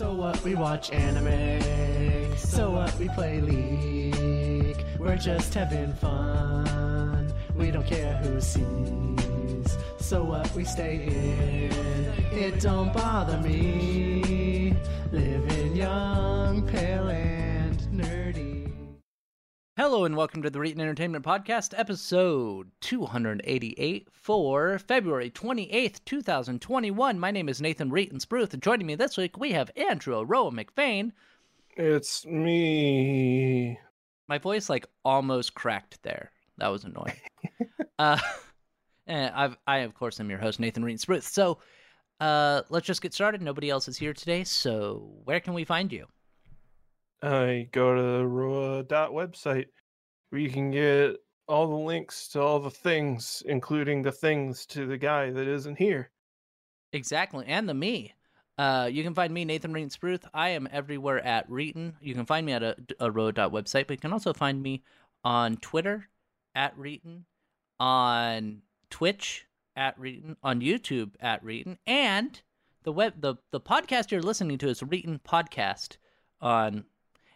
So what? We watch anime. So what? We play League. We're just having fun. We don't care who sees. So what? We stay in. It don't bother me. Living young, pale, and. Hello and welcome to the Reetin Entertainment Podcast, episode 288 for February 28th, 2021. My name is Nathan Reetin Spruth, and joining me this week we have Andrew Aroa McFain. It's me. My voice like almost cracked there. That was annoying. uh, and I've, I, of course, am your host, Nathan Reetin Spruth. So uh, let's just get started. Nobody else is here today, so where can we find you? I go to the Roa dot website where you can get all the links to all the things, including the things to the guy that isn't here. Exactly, and the me. Uh, you can find me, Nathan Reetin Spruth. I am everywhere at Reetin. You can find me at a, a road website, but you can also find me on Twitter at Reetin, on Twitch at Reetin, on YouTube at Reetin, and the web the the podcast you're listening to is Reetin Podcast on.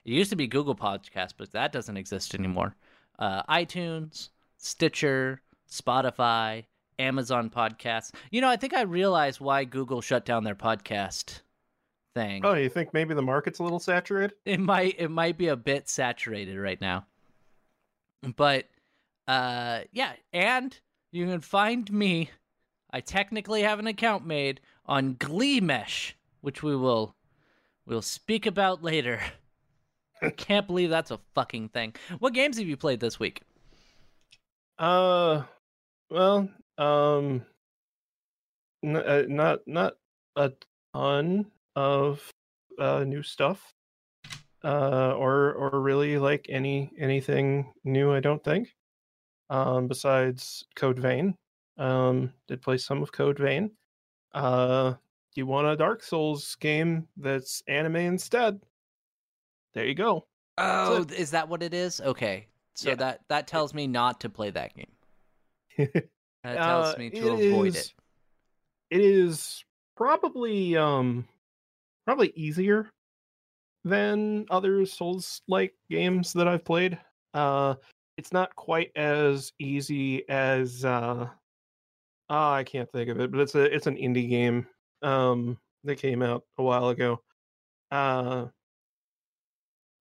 It used to be Google Podcast, but that doesn't exist anymore. Uh, iTunes, Stitcher, Spotify, Amazon Podcasts. You know, I think I realized why Google shut down their podcast thing. Oh, you think maybe the market's a little saturated? It might it might be a bit saturated right now. But uh yeah, and you can find me I technically have an account made on Glimesh, which we will we'll speak about later. I can't believe that's a fucking thing. What games have you played this week? Uh, well, um, n- uh, not not a ton of uh new stuff. Uh, or or really like any anything new. I don't think. Um, besides Code Vein, um, did play some of Code Vein. Uh, do you want a Dark Souls game that's anime instead? There you go. Oh, is that what it is? Okay. So Yeah. that that tells me not to play that game. That tells Uh, me to avoid is- it. It is probably um probably easier than other Souls like games that I've played. Uh it's not quite as easy as uh ah, I can't think of it, but it's a it's an indie game um that came out a while ago. Uh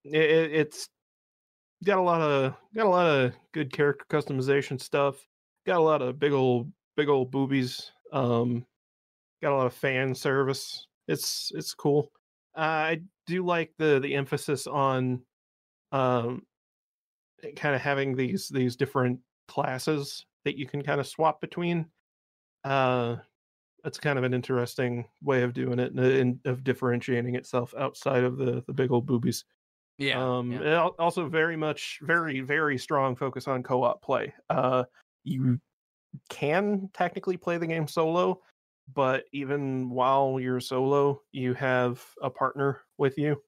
it, it, it's got a lot of got a lot of good character customization stuff. Got a lot of big old big old boobies. Um, got a lot of fan service. It's it's cool. I do like the the emphasis on um kind of having these these different classes that you can kind of swap between. Uh, that's kind of an interesting way of doing it and, and of differentiating itself outside of the the big old boobies. Yeah. Um, yeah. also very much, very, very strong focus on co-op play. Uh, you can technically play the game solo, but even while you're solo, you have a partner with you,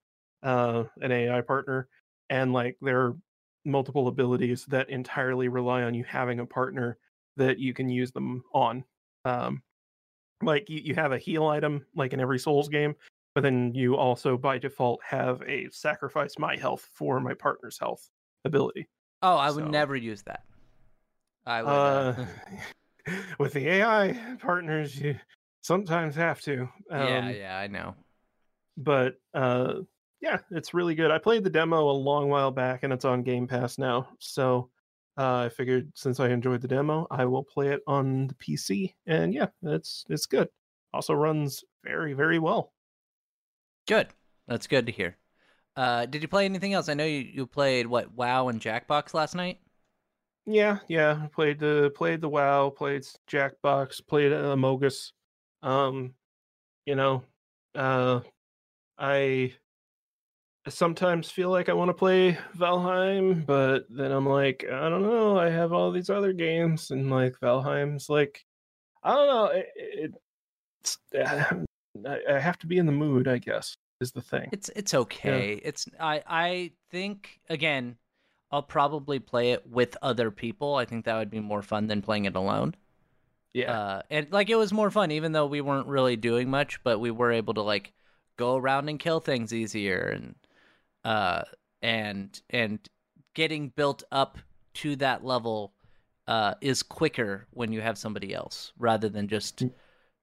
uh, an AI partner, and like there are multiple abilities that entirely rely on you having a partner that you can use them on. Um, like you, you have a heal item, like in every Souls game, but then you also by default have a sacrifice my health for my partner's health ability. oh, I would never use that. I would. Uh, Uh, with the AI partners, you sometimes have to. Um, yeah, yeah, I know. But uh, yeah, it's really good. I played the demo a long while back, and it's on Game Pass now. So uh, I figured since I enjoyed the demo, I will play it on the PC. And yeah, it's it's good. Also runs very very well. Good. That's good to hear. Uh, did you play anything else? I know you, you played what WoW and Jackbox last night. Yeah, yeah. Played the played the WoW, played Jackbox, played uh, Amogus. Um, you know, uh, I sometimes feel like I want to play Valheim, but then I'm like, I don't know. I have all these other games, and like Valheim's like, I don't know. It, it, it's I, I have to be in the mood, I guess, is the thing. It's it's okay. It's I I think again, I'll probably play it with other people. I think that would be more fun than playing it alone. Yeah. Uh, and like it was more fun, even though we weren't really doing much, but we were able to like go around and kill things easier and uh and and getting built up to that level uh is quicker when you have somebody else rather than just Mm.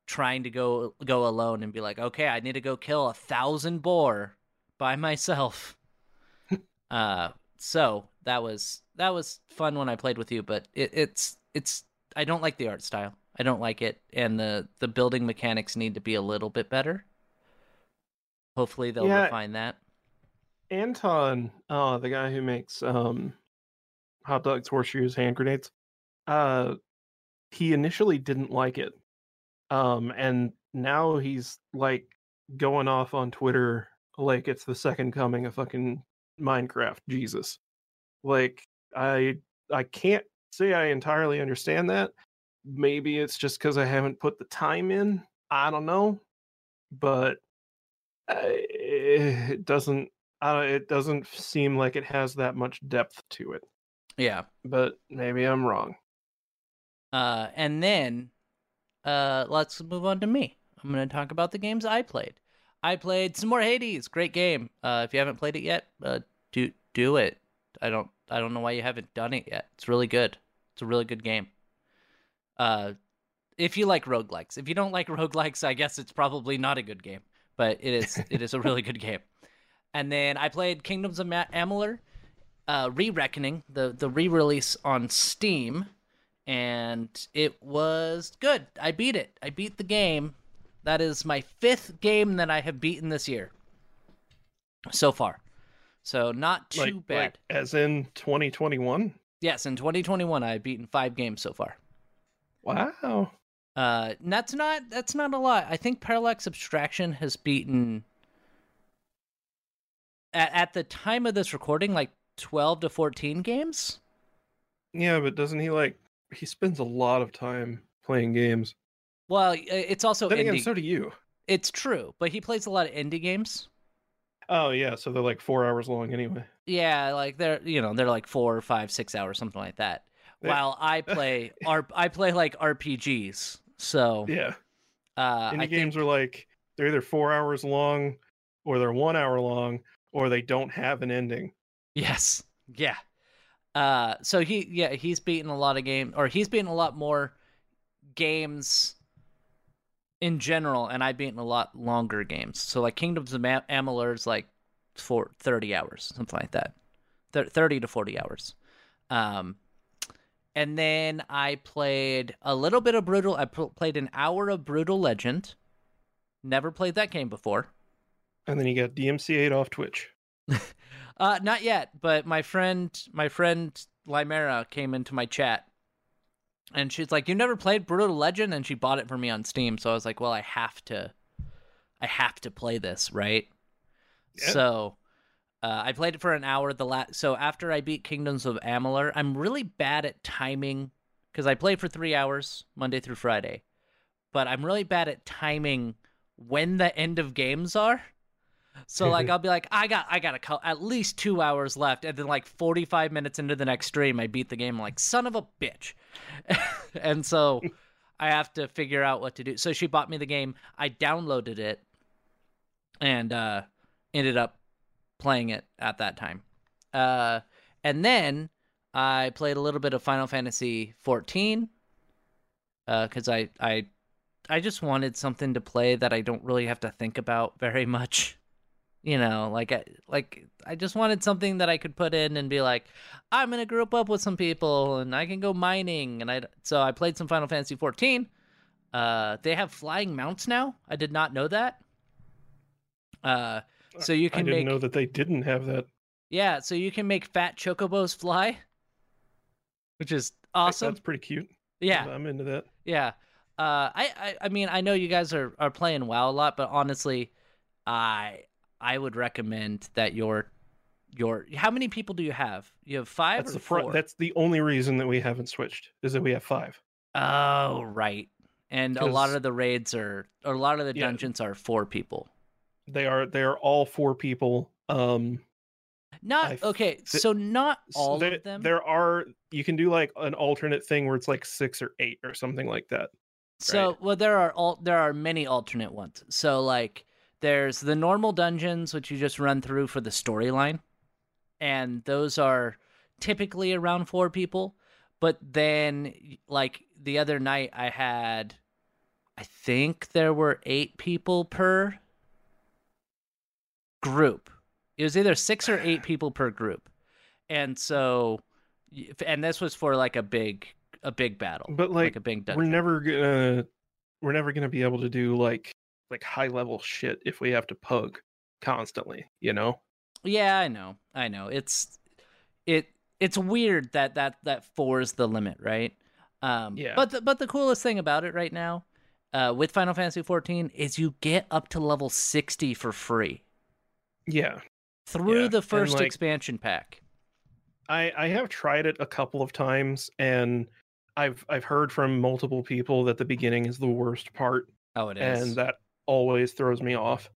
Trying to go go alone and be like okay i need to go kill a thousand boar by myself. Uh so that was that was fun when i played with you but it, it's it's i don't like the art style. I don't like it and the the building mechanics need to be a little bit better. Hopefully they'll Yeah. refine that. Anton, uh, the guy who makes um, hot dogs, horseshoes, hand grenades, uh, he initially didn't like it, um, and now he's like going off on Twitter like it's the second coming of fucking Minecraft Jesus. Like I, I can't say I entirely understand that. Maybe it's just because I haven't put the time in. I don't know, but uh, it doesn't uh, it doesn't seem like it has that much depth to it. yeah But maybe I'm wrong. Uh, and then uh, let's move on to me. I'm going to talk about the games I played. I played some more Hades. Great game. Uh, if you haven't played it yet, uh, do do it. I don't I don't know why you haven't done it yet. It's really good. It's a really good game. Uh, if you like roguelikes. If you don't like roguelikes, I guess it's probably not a good game. But it is it is a really good game. And then I played Kingdoms of Ma- Amalur, uh, Re-Reckoning, the the re-release on Steam and it was good. I beat it. I beat the game. That is my fifth game that I have beaten this year so far. So not too like, bad. like as in 2021. yes, in 2021 I have beaten five games so far. Wow. Uh, that's not that's not a lot. I think Parallax Abstraction has beaten at at the time of this recording like 12 to 14 games. Yeah, but doesn't he like he spends a lot of time playing games? Well, it's also then indie. again, so do you. It's true, but he plays a lot of indie games. Oh yeah, so they're like four hours long anyway. Yeah, like they're you know they're like four, five, six hours, something like that. Yeah. While I play R, I play like RPGs. So Yeah, uh, indie I games think, are like they're either four hours long, or they're one hour long, or they don't have an ending. yes, yeah. Uh, so he yeah he's beaten a lot of games, or he's beaten a lot more games in general, and I've beaten a lot longer games. So like Kingdoms of Ma- Amalur is like for thirty hours, something like that, Thir- thirty to forty hours. Um, and then I played a little bit of Brutal. I pl- played an hour of Brutal Legend. Never played that game before. And then you got DMC8 off Twitch. Uh, not yet, but my friend, my friend Limera came into my chat, and she's like, "You never played Brutal Legend?" And she bought it for me on Steam. So I was like, "Well, I have to, I have to play this, right?" Yeah. So, uh, I played it for an hour. The last, so after I beat Kingdoms of Amalur, I'm really bad at timing because I play for three hours Monday through Friday, but I'm really bad at timing when the end of games are. So like I'll be like I got I got a at least two hours left, and then like forty five minutes into the next stream, I beat the game. I'm like son of a bitch, and so I have to figure out what to do. So she bought me the game. I downloaded it, and uh, ended up playing it at that time. Uh, and then I played a little bit of Final Fantasy 14 because I I I just wanted something to play that I don't really have to think about very much. You know, like I like I just wanted something that I could put in and be like, I'm gonna group up with some people and I can go mining and I so I played some Final Fantasy 14. Uh, they have flying mounts now. I did not know that. Uh, so you I can didn't make know that they didn't have that. yeah, so you can make fat chocobos fly, which is awesome. That's pretty cute. Yeah, I'm into that. yeah. Uh, I, I, I mean, I know you guys are, are playing WoW a lot, but honestly, I, I would recommend that your, your. How many people do you have? You have five That's or the four? That's the only reason that we haven't switched is that we have five. Oh, right. And a lot of the raids are, or a lot of the Yeah. dungeons are four people. They are they are all four people. Um, Not f- okay. So not all there, of them. There are you can do like an alternate thing where it's like six or eight or something like that. So well, there are all there are many alternate ones. So like there's the normal dungeons, which you just run through for the storyline, and those are typically around four people. But then, like the other night, I had, I think there were eight people per group. It was either six or eight people per group, and so, and this was for like a big, a big battle, But like, a big dungeon. we're never gonna we're never gonna be able to do like like high level shit if we have to pug constantly, you know? Yeah, I know. I know. It's it it's weird that that that four is the limit, right? Um Yeah. but the, but the coolest thing about it right now uh with Final Fantasy 14 is you get up to level 60 for free Yeah. through Yeah, the first like- expansion pack. I I have tried it a couple of times and I've I've heard from multiple people that the beginning is the worst part Oh, it is. and that always throws me off.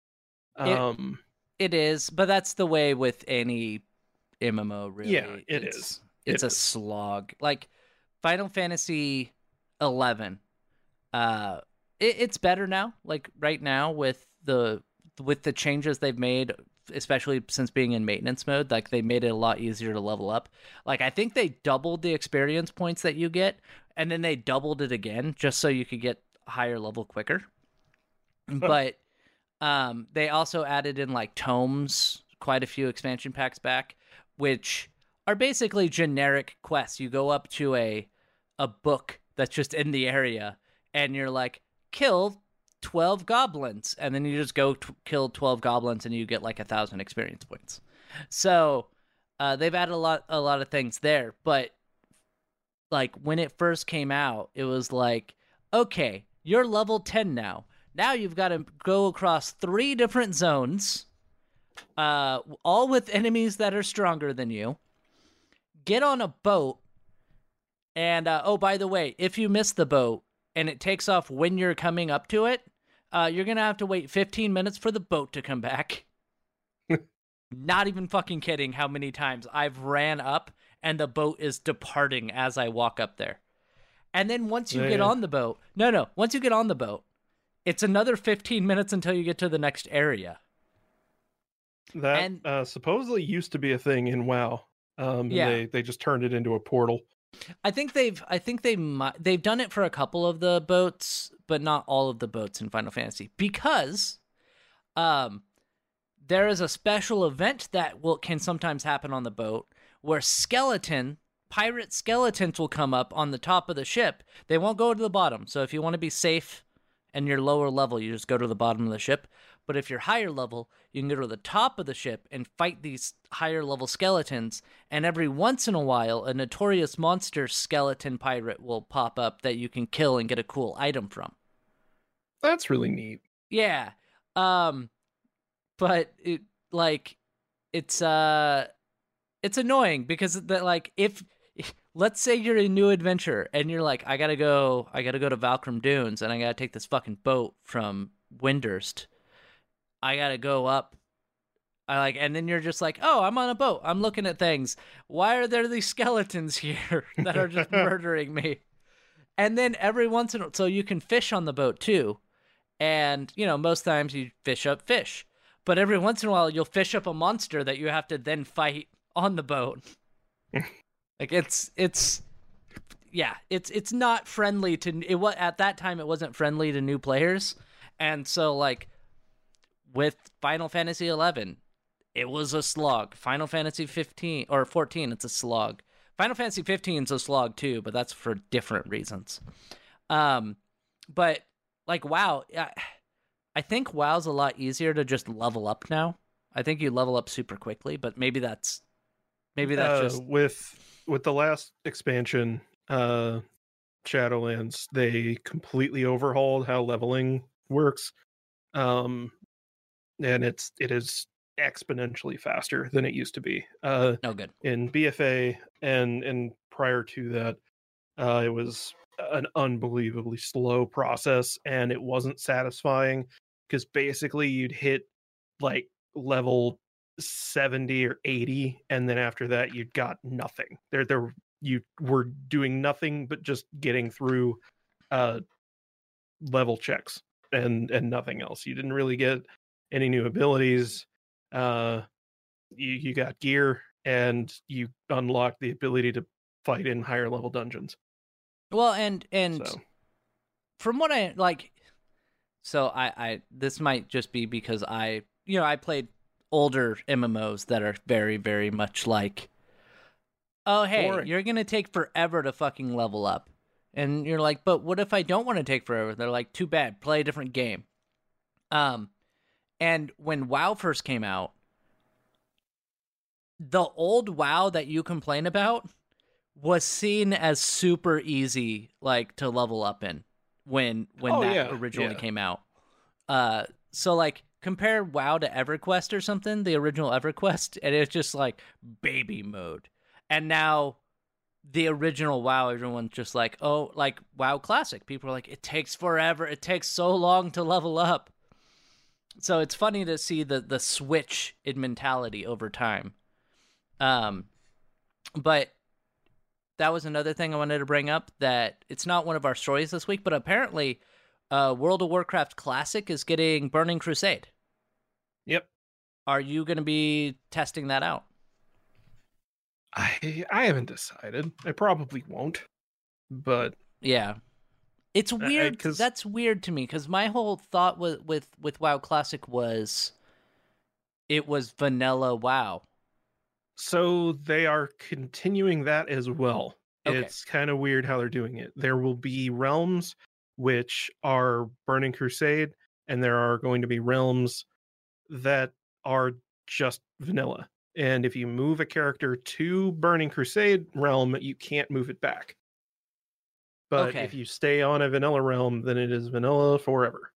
It- Um it is, but that's the way with any MMO really. Yeah, it it's, is. It's It a is. slog. Like Final Fantasy 11 uh it, it's better now like right now with the with the changes they've made especially since being in maintenance mode like they made it a lot easier to level up like i think they doubled the experience points that you get and then they doubled it again just so you could get higher level quicker but um they also added in like tomes quite a few expansion packs back which are basically generic quests. You go up to a a book that's just in the area and you're like kill 12 goblins. And then you just go t- kill 12 goblins and you get like a thousand experience points. So uh, they've added a lot a lot of things there but like when it first came out it was like okay you're level 10 now now you've got to go across three different zones uh all with enemies that are stronger than you. Get on a boat and uh, oh by the way if you miss the boat and it takes off when you're coming up to it uh, you're gonna have to wait 15 minutes for the boat to come back. Not even fucking kidding how many times i've ran up and the boat is departing as i walk up there. And then once you Yeah, get yeah. on the boat no no once you get on the boat it's another 15 minutes until you get to the next area that and- uh supposedly used to be a thing in WoW. Um Yeah. they they just turned it into a portal. I think they've I think they mi- they've done it for a couple of the boats, but not all of the boats in Final Fantasy because um there is a special event that will can sometimes happen on the boat where skeleton pirate skeletons will come up on the top of the ship. They won't go to the bottom. So if you want to be safe and you're lower level, you just go to the bottom of the ship. But if you're higher level, you can go to the top of the ship and fight these higher level skeletons. And every once in a while, a notorious monster skeleton pirate will pop up that you can kill and get a cool item from. That's really neat. Yeah. Um but it like it's uh it's annoying because that like if let's say you're a new adventure and you're like I got to go I got to go to Valkurm Dunes and I got to take this fucking boat from Windurst. I got to go up I like and then you're just like, "Oh, I'm on a boat. I'm looking at things. Why are there these skeletons here that are just murdering me?" And then every once in a so you can fish on the boat too and you know most times you fish up fish but every once in a while you'll fish up a monster that you have to then fight on the boat like it's it's yeah it's it's not friendly to it was at that time it wasn't friendly to new players. And so like with final fantasy 11 it was a slog. Final fantasy 15 or 14 it's a slog. Final fantasy 15 is a slog too but that's for different reasons. Um but like wow I, I think wow's a lot easier to just level up now. I think you level up super quickly but maybe that's maybe that's Uh, just with with the last expansion, uh Shadowlands, they completely overhauled how leveling works. Um and it's it is exponentially faster than it used to be. Uh no good in BFA and and prior to that, uh, it was an unbelievably slow process, and it wasn't satisfying because basically you'd hit like level seventy or eighty, and then after that you got nothing. There, there you were doing nothing but just getting through uh level checks and and nothing else. You didn't really get any new abilities. Uh, you, you got gear, and you unlock the ability to fight in higher level dungeons. Well, and and So from what I like, so I I this might just be because I you know I played older MMOs that are very very much like, oh hey, Boring. you're gonna take forever to fucking level up, and you're like, but what if I don't want to take forever? They're like, too bad, play a different game. Um, and when WoW first came out, the old WoW that you complain about was seen as super easy like to level up in when when Oh, that yeah, originally yeah. came out. Uh so like compare WoW to EverQuest or something, the original EverQuest, and it's just like baby mode. And now the original WoW, everyone's just like, oh, like WoW Classic. People are like, it takes forever. It takes so long to level up. So it's funny to see the the switch in mentality over time. Um, but that was another thing I wanted to bring up. That it's not one of our stories this week, but apparently, uh, World of Warcraft Classic is getting Burning Crusade. Yep. Are you going to be testing that out? I I haven't decided. I probably won't. But Yeah. It's weird. That's weird to me because my whole thought with, with with WoW Classic was it was vanilla WoW. so they are continuing that as well. Okay. It's kind of weird how they're doing it. There will be realms which are Burning Crusade, and there are going to be realms that are just vanilla. And if you move a character to Burning Crusade realm, you can't move it back. But Okay. if you stay on a vanilla realm, then it is vanilla forever.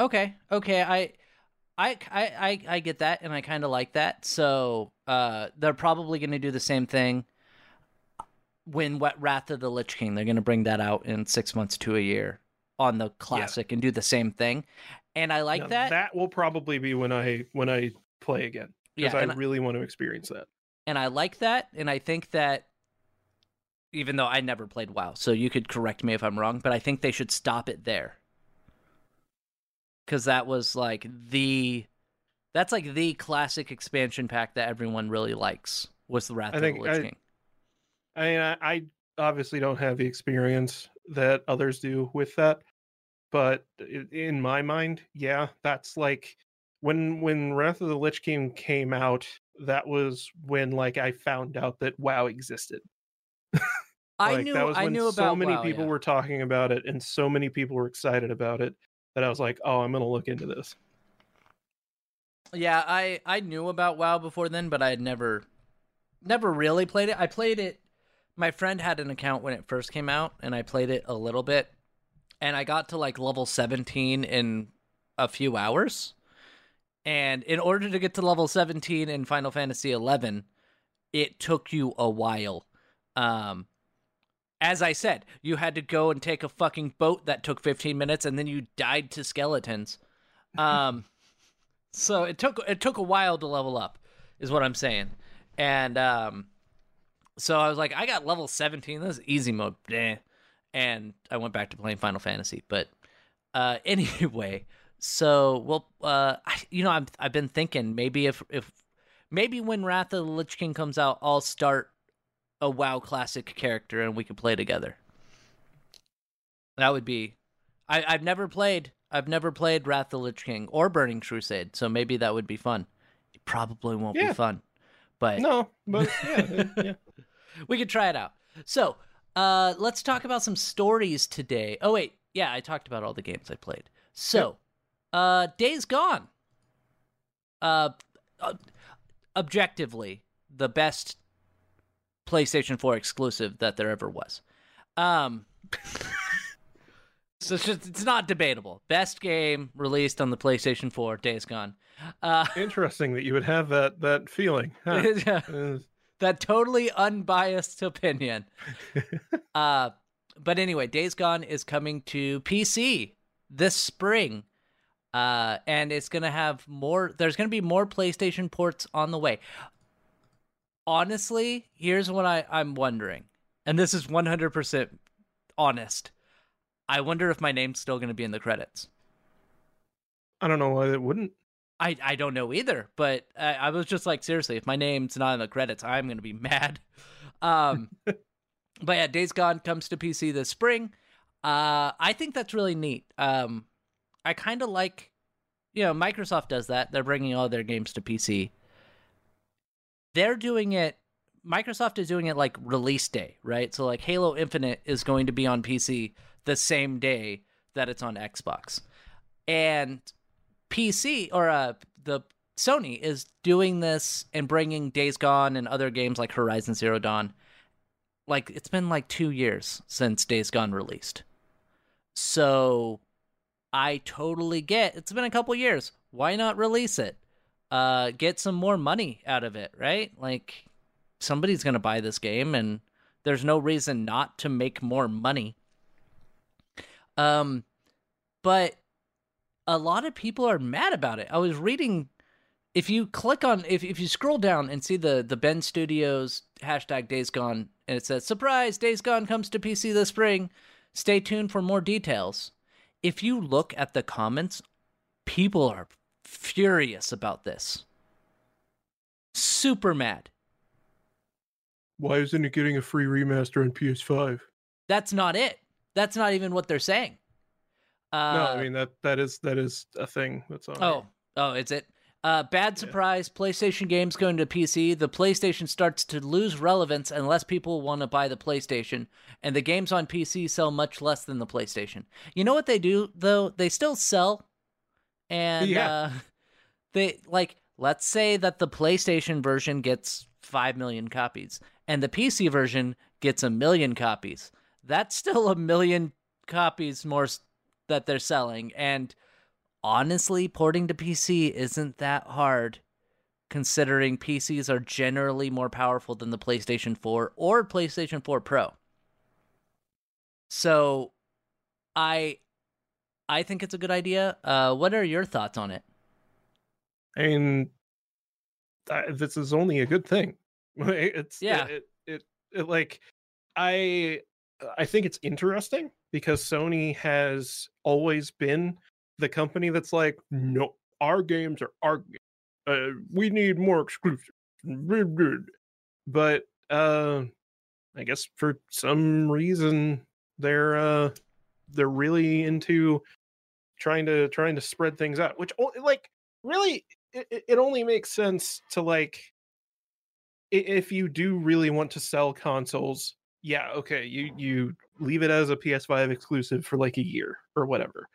Okay, okay, I, I, I, I, get that, and I kind of like that. So, uh, they're probably going to do the same thing when what Wrath of the Lich King. They're going to bring that out in six months to a year on the classic and do the same thing. And I like Now, that. That will probably be when I when I play again because Yeah, I and I- really want to experience that. and I like that, and I think that even though I never played WoW, so you could correct me if I'm wrong, but I think they should stop it there. Cuz that was like the that's like the classic expansion pack that everyone really likes was the Wrath I of the think Lich I- King. I mean, I, I obviously don't have the experience that others do with that, but in my mind, yeah, that's like when when Wrath of the Lich King came out. That was when like I found out that WoW existed. I knew that was I when knew about WoW. so many WoW, people yeah. were talking about it, and so many people were excited about it that I was like, oh, I'm gonna look into this. Yeah, I I knew about WoW before then, but I had never never really played it. I played it my friend had an account when it first came out and I played it a little bit and I got to like level 17 in a few hours. And in order to get to level 17 in Final Fantasy 11, it took you a while. Um as I said, you had to go and take a fucking boat that took 15 minutes and then you died to skeletons. Um so it took it took a while to level up is what I'm saying. And um so I was like I got level 17 this is easy mode. Bleh. And I went back to playing Final Fantasy, but uh anyway, so well uh I, you know I've I've been thinking maybe if if maybe when Wrath of the Lich King comes out I'll start a WoW classic character and we can play together. That would be I I've never played I've never played Wrath of the Lich King or Burning Crusade, so maybe that would be fun. It probably won't Yeah. be fun. But No, but yeah, yeah. we could try it out. So, uh, let's talk about some stories today. Oh wait, yeah, I talked about all the games I played. So, uh, Days Gone. Uh, uh, objectively, the best PlayStation 4 exclusive that there ever was. Um, so it's just it's not debatable. Best game released on the PlayStation 4, Days Gone. Uh, Interesting that you would have that that feeling. Huh. Uh, that totally unbiased opinion. uh, but anyway, Days Gone is coming to PC this spring. Uh, and it's gonna have more. There's gonna be more PlayStation ports on the way. Honestly, here's what I, I'm wondering, and this is 100% honest. I wonder if my name's still gonna be in the credits. I don't know why it wouldn't. I I don't know either, but I, I was just like, seriously, if my name's not in the credits, I'm gonna be mad. Um, but yeah, Days Gone comes to PC this spring. Uh, I think that's really neat. Um, I kind of like, you know, Microsoft does that. They're bringing all their games to PC. They're doing it. Microsoft is doing it like release day, right? So like Halo Infinite is going to be on PC the same day that it's on Xbox, and PC or uh, the Sony is doing this and bringing Days Gone and other games like Horizon Zero Dawn. Like it's been like two years since Days Gone released, so I totally get it's been a couple years. Why not release it? Uh, get some more money out of it, right? Like somebody's gonna buy this game, and there's no reason not to make more money. Um, but a lot of people are mad about it. I was reading if you click on if if you scroll down and see the the Bend Studios hashtag Days Gone and it says surprise Days Gone comes to PC this spring. Stay tuned for more details. If you look at the comments, people are furious about this. Super mad. Why isn't it getting a free remaster on PS5? That's not it. That's not even what they're saying. Uh, no, I mean that that is that is a thing that's on. Oh, oh, is it? Uh, bad Yeah. surprise. PlayStation games going to PC. The PlayStation starts to lose relevance unless people want to buy the PlayStation, and the games on PC sell much less than the PlayStation. You know what they do though? They still sell, and Yeah. uh, they like. Let's say that the PlayStation version gets five million copies, and the PC version gets a million copies. That's still a million copies more that they're selling, and honestly, porting to PC isn't that hard considering PCs are generally more powerful than the PlayStation 4 or PlayStation 4 Pro. So I I think it's a good idea. Uh what are your thoughts on it? I mean, this is only a good thing. It's Yeah. It, it, it like I I think it's interesting because Sony has always been the company that's like, no, our games are our. Uh, we need more exclusive. But uh, I guess for some reason they're uh they're really into trying to trying to spread things out, which like really it- it only makes sense to like if you do really want to sell consoles yeah okay you you leave it as a ps5 exclusive for like a year or whatever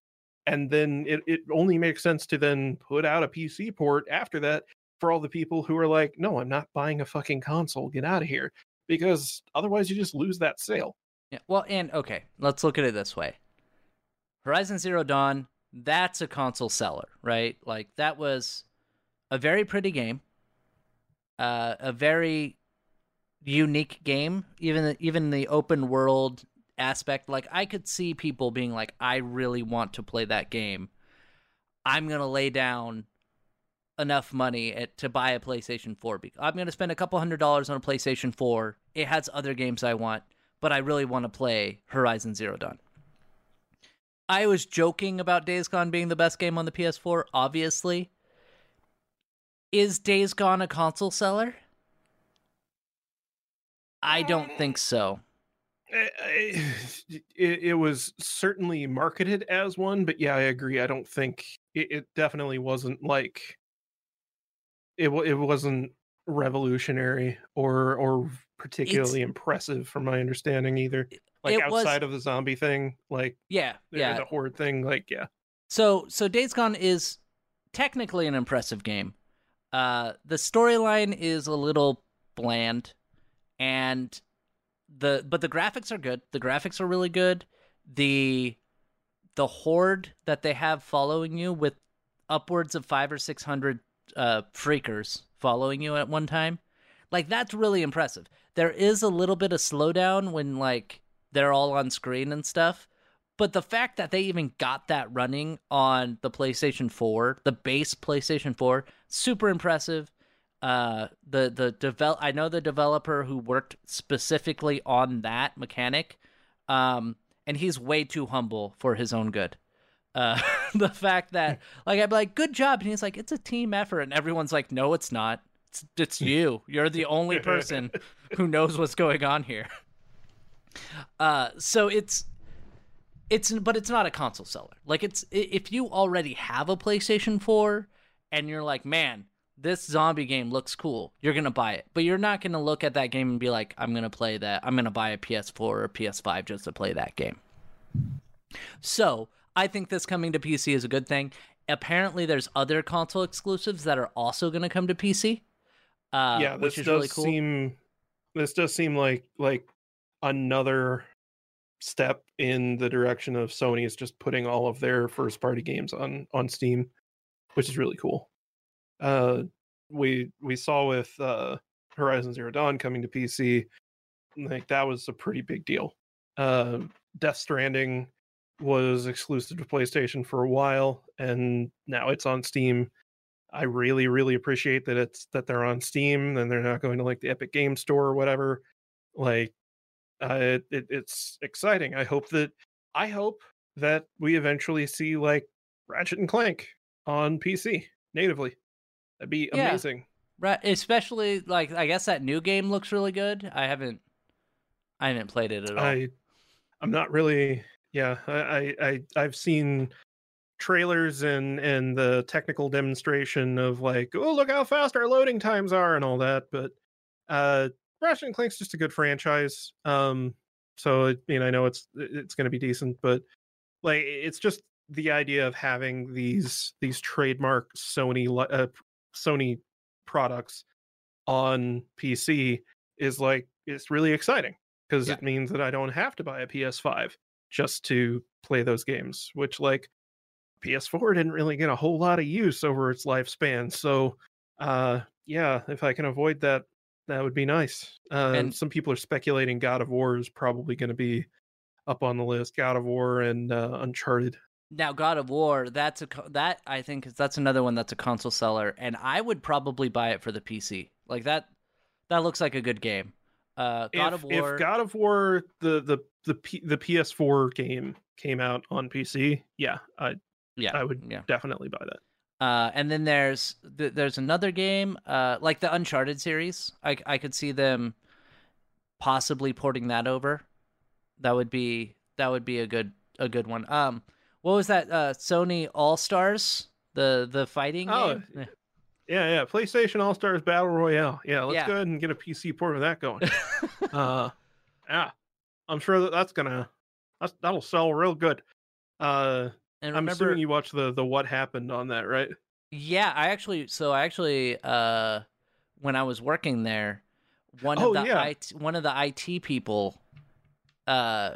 and then it, it only makes sense to then put out a pc port after that for all the people who are like no i'm not buying a fucking console get out of here because otherwise you just lose that sale Yeah. Well, and okay, let's look at it this way. Horizon Zero Dawn, that's a console seller, right? Like that was a very pretty game. Uh a very unique game, even even the open world aspect. Like I could see people being like I really want to play that game. I'm going to lay down enough money at, to buy a PlayStation 4. Be- I'm going to spend a couple hundred dollars on a PlayStation 4. It has other games I want but I really want to play Horizon Zero Dawn. I was joking about Days Gone being the best game on the PS4, obviously. Is Days Gone a console seller? I don't think so. Eh, eh, it, it was certainly marketed as one, but yeah, I agree. I don't think it, it definitely wasn't like it. It wasn't revolutionary or or particularly impressive, from my understanding either. Like it was- outside of the zombie thing, like Yeah, the, yeah. the horde thing, like yeah, So so Days Gone is technically an impressive game. Uh the storyline is a little bland and the but the graphics are good. The graphics are really good. The the horde that they have following you with upwards of 5 or 600 uh freakers following you at one time. Like that's really impressive. There is a little bit of slowdown when like they're all on screen and stuff, but the fact that they even got that running on the PlayStation 4, the base PlayStation 4, super impressive. Uh, the the develop I know the developer who worked specifically on that mechanic, um, and he's way too humble for his own good. Uh, the fact that like I'd be like, "Good job," and he's like, "It's a team effort," and everyone's like, "No, it's not. It's it's you. You're the only person who knows what's going on here." Uh, so it's it's but it's not a console seller. Like it's if you already have a PlayStation 4 and you're like, "Man, this zombie game looks cool." You're going to buy it. But you're not going to look at that game and be like, "I'm going to play that. I'm going to buy a PS4 or PS5 just to play that game." So, I think this coming to PC is a good thing. Apparently there's other console exclusives that are also going to come to PC. Uh, yeah, this which is does really cool. seem this does seem like like another step in the direction of Sony is just putting all of their first party games on on Steam, which is really cool. Uh we we saw with uh Horizon Zero Dawn coming to PC, like that was a pretty big deal. Uh Death Stranding was exclusive to PlayStation for a while and now it's on Steam. I really, really appreciate that it's that they're on Steam and they're not going to like the Epic Game Store or whatever. Like, uh, it, it, it's exciting. I hope that I hope that we eventually see like Ratchet and Clank on PC natively. That'd be Yeah. amazing. Right, especially like I guess that new game looks really good. I haven't I haven't played it at all. I, I'm not really. Yeah, I, I, I, I've seen trailers and and the technical demonstration of like, oh, look how fast our loading times are and all that. But uh, Ratchet and Clank's just a good franchise. Um, so I mean, I know it's it's going to be decent, but like, it's just the idea of having these these trademark Sony uh, Sony products on PC is like it's really exciting because Yeah. it means that I don't have to buy a PS5 just to play those games, which like PS4 didn't really get a whole lot of use over its lifespan. So uh yeah, if I can avoid that, that would be nice. Uh, And- some people are speculating God of War is probably going to be up on the list. God of War and uh, Uncharted. Now God of War, that's a that I think is- that's another one that's a console seller, and I would probably buy it for the PC. Like that, that looks like a good game. Uh, God if, of War. if God of War the the the P, the PS4 game came out on PC, yeah, I yeah, I would yeah. definitely buy that. Uh, and then there's th- there's another game, uh, like the Uncharted series. I I could see them possibly porting that over. That would be that would be a good a good one. Um, what was that? Uh, Sony All Stars, the the fighting Oh, game. Eh. Yeah, yeah. PlayStation All Stars Battle Royale. Yeah, let's Yeah. go ahead and get a PC port of that going. uh, yeah, I'm sure that that's gonna that's, that'll sell real good. Uh, and I'm remember, assuming you watched the the what happened on that, right? yeah, I actually so I actually uh, when I was working there, one Oh, of the yeah. IT, one of the IT people, uh,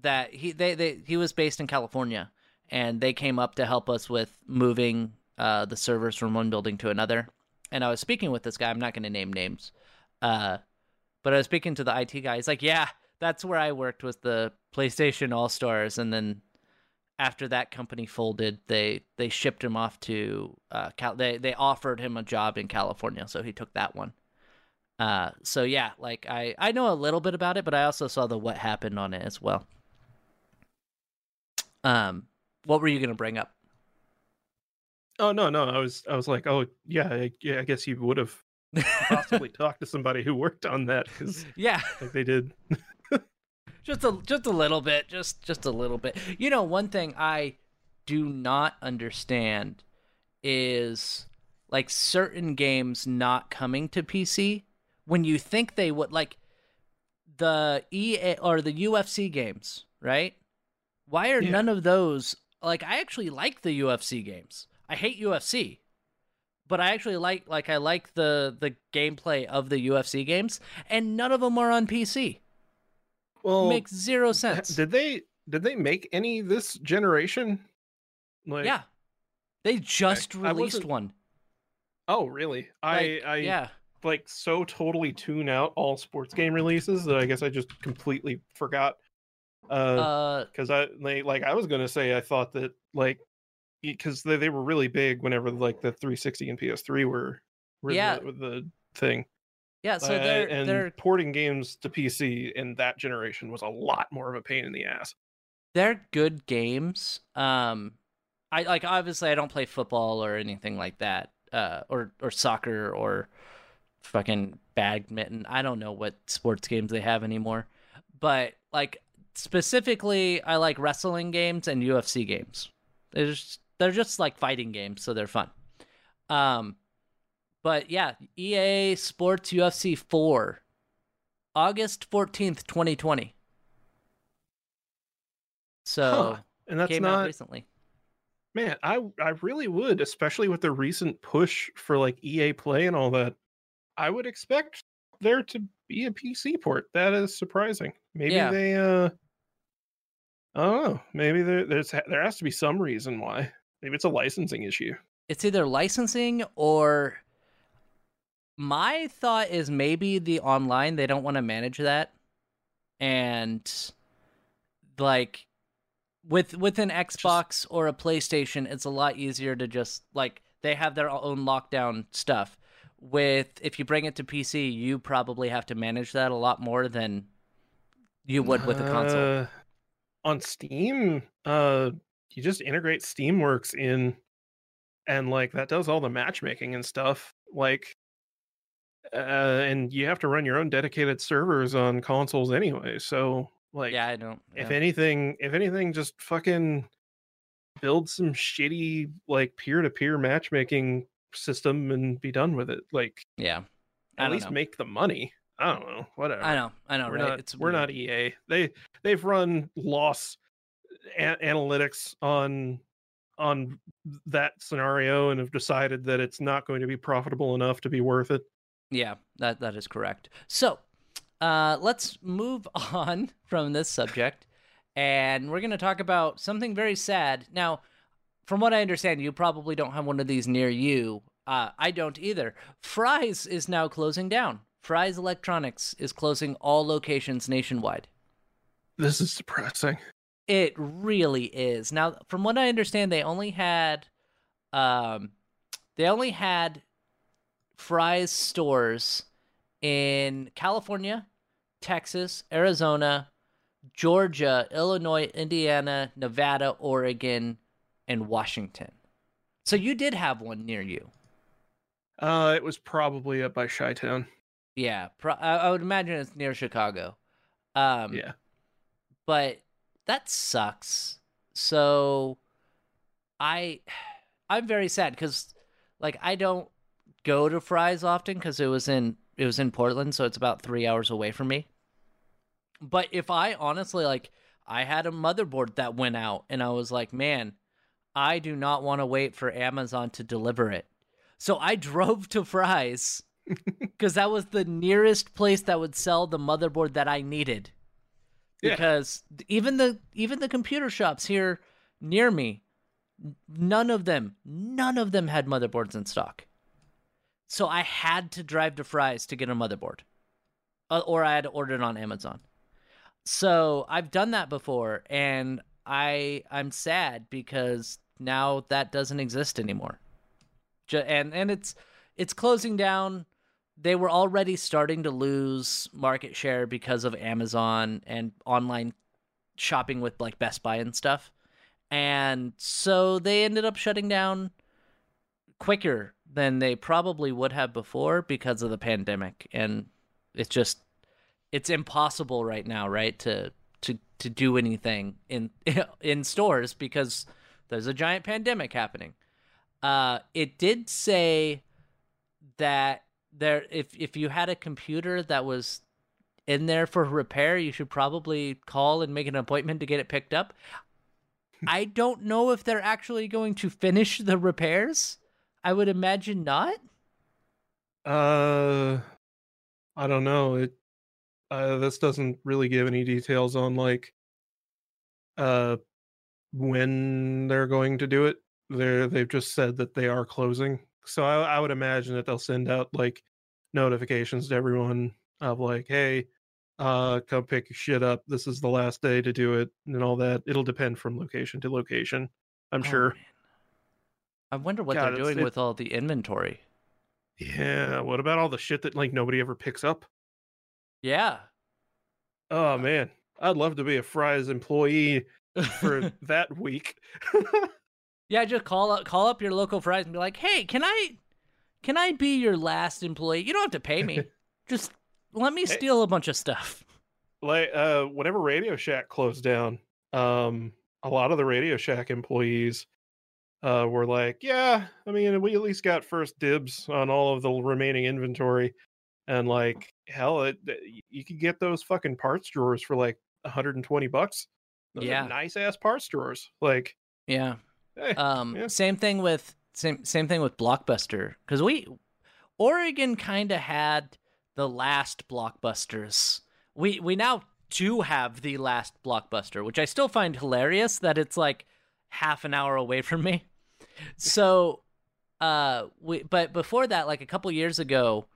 that he they, they he was based in California, and they came up to help us with moving uh the servers from one building to another. And I was speaking with this guy. I'm not going to name names, uh, but I was speaking to the IT guy. He's like, "Yeah, that's where I worked with the PlayStation All Stars," and then after that company folded, they they shipped him off to uh, Cal- they they offered him a job in California, so he took that one. Uh, so yeah, like I I know a little bit about it, but I also saw the what happened on it as well. Um, what were you gonna bring up? Oh no, no. I was I was like, oh yeah, I, yeah. I guess you would have possibly talked to somebody who worked on that because Yeah, like they did. just a just a little bit, just just a little bit. You know, one thing I do not understand is like certain games not coming to PC when you think they would like the EA or the UFC games, right? Why are Yeah. none of those like I actually like the UFC games. I hate UFC. But I actually like like I like the the gameplay of the UFC games and none of them are on PC. Well, it Makes zero sense. did they did they make any this generation? Like, yeah. They just I released wasn't- one. Oh really? Like, I I yeah. like so totally tune out all sports game releases that I guess I just completely forgot. Uh, Uh because I like, I was gonna say I thought that like because they, they were really big whenever like the 360 and PS3 were, were Yeah. the, the thing. yeah, so Uh, they're and they're porting games to PC in that generation was a lot more of a pain in the ass. they're good games. Um I like obviously I don't play football or anything like that, uh, or or soccer or fucking badminton. I don't know what sports games they have anymore, but like specifically, I like wrestling games and UFC games. They're just they're just like fighting games, so they're fun. Um, but yeah, EA Sports UFC four, August fourteenth, twenty twenty. So Huh. and that's came out not recently. man. I I really would, especially with the recent push for like EA Play and all that. I would expect there to be a PC port. That is surprising. Maybe Yeah. they uh I don't know. Maybe there there's there has to be some reason why. Maybe it's a licensing issue. it's either licensing or my thought is maybe the online they don't want to manage that and like with with an Xbox or a PlayStation it's a lot easier to just like they have their own lockdown stuff with if you bring it to PC you probably have to manage that a lot more than you would with a console Uh, on Steam, uh, you just integrate Steamworks in, and like that does all the matchmaking and stuff. Like, uh, and you have to run your own dedicated servers on consoles anyway. So, like, yeah I don't if anything, if anything, just fucking build some shitty like peer-to-peer matchmaking system and be done with it. Like, yeah I at least know. make the money. I don't know. Whatever I know I know we're right not it's we're weird. not EA. They they've run loss a- analytics on on that scenario and have decided that it's not going to be profitable enough to be worth it. Yeah, that that is correct. So, uh, let's move on from this subject, and we're going to talk about something very sad. Now, from what I understand, you probably don't have one of these near you. Uh, I don't either. Fry's is now closing down. Fry's Electronics is closing all locations nationwide. This is depressing. It really is. Now, from what I understand, they only had, um, they only had Fry's stores in California, Texas, Arizona, Georgia, Illinois, Indiana, Nevada, Oregon, and Washington. So you did have one near you. Uh it was probably up by Chi-Town. Yeah, pro- I, would imagine it's near Chicago. Um, yeah. but that sucks. So I I'm very sad because like I don't go to Fry's often because it was in it was in Portland, so it's about three hours away from me. But if I honestly like I had a motherboard that went out and I was like, man, I do not want to wait for Amazon to deliver it. So I drove to Fry's because that was the nearest place that would sell the motherboard that I needed. Yeah. Because even the even the computer shops here near me, none of them, none of them had motherboards in stock. So I had to drive to Fry's to get a motherboard, uh, or I had to order it on Amazon. So I've done that before, and I I'm sad because now that doesn't exist anymore. And and it's it's closing down. They were already starting to lose market share because of Amazon and online shopping with like Best Buy and stuff. And so they ended up shutting down quicker than they probably would have before because of the pandemic and it's just it's impossible right now, right, to to to do anything in in stores because there's a giant pandemic happening. Uh, it did say that there if if you had a computer that was in there for repair, you should probably call and make an appointment to get it picked up. I don't know if they're actually going to finish the repairs. I would imagine not. Uh I don't know. It uh this doesn't really give any details on like uh when they're going to do it. They're they've just said that they are closing. So I, I would imagine that they'll send out like notifications to everyone of like, hey, uh come pick your shit up. This is the last day to do it and all that. It'll depend from location to location. I'm Oh, sure. man. I wonder what God, they're doing it- with all the inventory. Yeah. What about all the shit that like nobody ever picks up? Yeah. Oh man, I'd love to be a Fry's employee for that week. Yeah, just call up call up your local Fry's and be like, "Hey, can I can I be your last employee? You don't have to pay me. just let me steal a bunch of stuff." Like uh whenever Radio Shack closed down, um a lot of the Radio Shack employees uh were like, "Yeah, I mean, we at least got first dibs on all of the remaining inventory." And like, hell, it, you could get those fucking parts drawers for like 120 bucks. Those Yeah. nice ass parts drawers. Like, Yeah. Hey, Um, Yeah. same thing with same same thing with Blockbuster because we Oregon kind of had the last blockbusters. We we now do have the last blockbuster, which I still find hilarious that it's like half an hour away from me. So, uh, we but before that, like a couple years ago,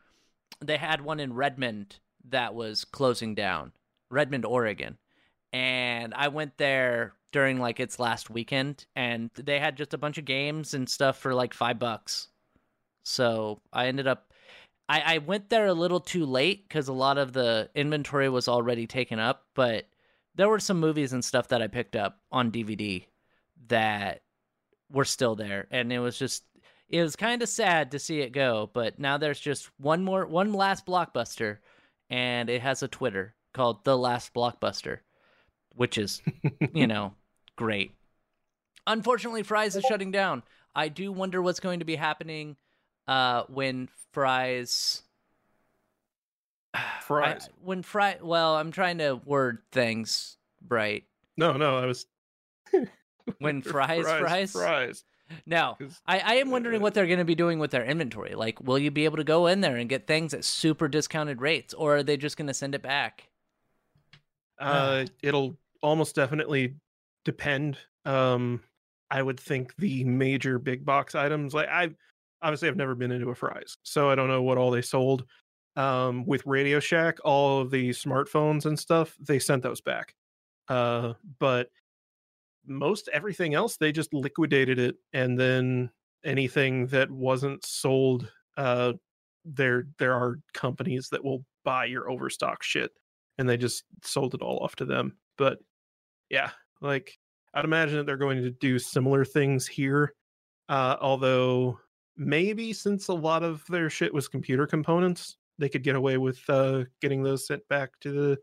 they had one in Redmond that was closing down, Redmond, Oregon, and I went there during like its last weekend, and they had just a bunch of games and stuff for like five bucks. So I ended up, I, I went there a little too late because a lot of the inventory was already taken up, but there were some movies and stuff that I picked up on DVD that were still there, and it was just. It was kind of sad to see it go, but now there's just one more, one last blockbuster, and it has a Twitter called The Last Blockbuster, which is, you know, great. Unfortunately, Fry's is shutting down. I do wonder what's going to be happening uh, when Fry's. fries. I- when Fry. Well, I'm trying to word things right. no, no, I was When Fry's fries. fries. Now, I, I am wondering what they're going to be doing with their inventory. Like, will you be able to go in there and get things at super discounted rates, or are they just going to send it back? Uh, it'll almost definitely depend. Um, I would think the major big box items, like I obviously I've never been into a Fry's, so I don't know what all they sold. Um, with Radio Shack, all of the smartphones and stuff, they sent those back. Uh, but most everything else, they just liquidated it, and then anything that wasn't sold, uh, there there are companies that will buy your overstock shit and they just sold it all off to them. But yeah, like I'd imagine that they're going to do similar things here. Uh, although maybe since a lot of their shit was computer components, they could get away with uh, getting those sent back to the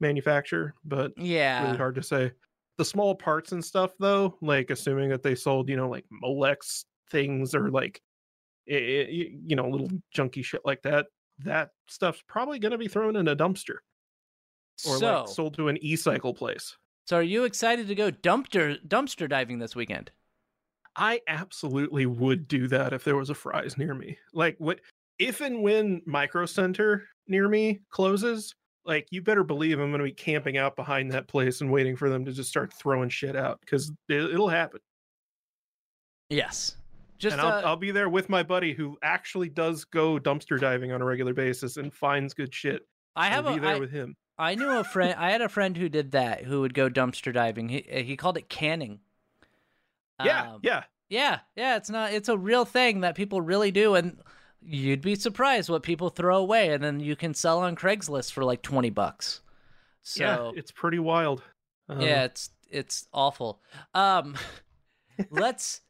manufacturer. But Yeah. really hard to say. The small parts and stuff, though, like assuming that they sold, you know, like Molex things or like, i- i- y- you know, little junky shit like that, that stuff's probably going to be thrown in a dumpster or so, like sold to an e-cycle place. so are you excited to go dumpster dumpster diving this weekend? I absolutely would do that if there was a Fry's near me. Like what if and when Micro Center near me closes, like you better believe I'm going to be camping out behind that place and waiting for them to just start throwing shit out cuz it, it'll happen. Yes. Just and I'll, uh, I'll be there with my buddy who actually does go dumpster diving on a regular basis and finds good shit. I have I'll a be there I, with him. I knew a friend. I had a friend who did that. Who would go dumpster diving. He he called it canning. Yeah, Um, yeah. yeah, yeah. It's not. It's a real thing that people really do, and you'd be surprised what people throw away, and then you can sell on Craigslist for like twenty bucks. So yeah, it's pretty wild. Um, yeah, it's it's awful. Um, let's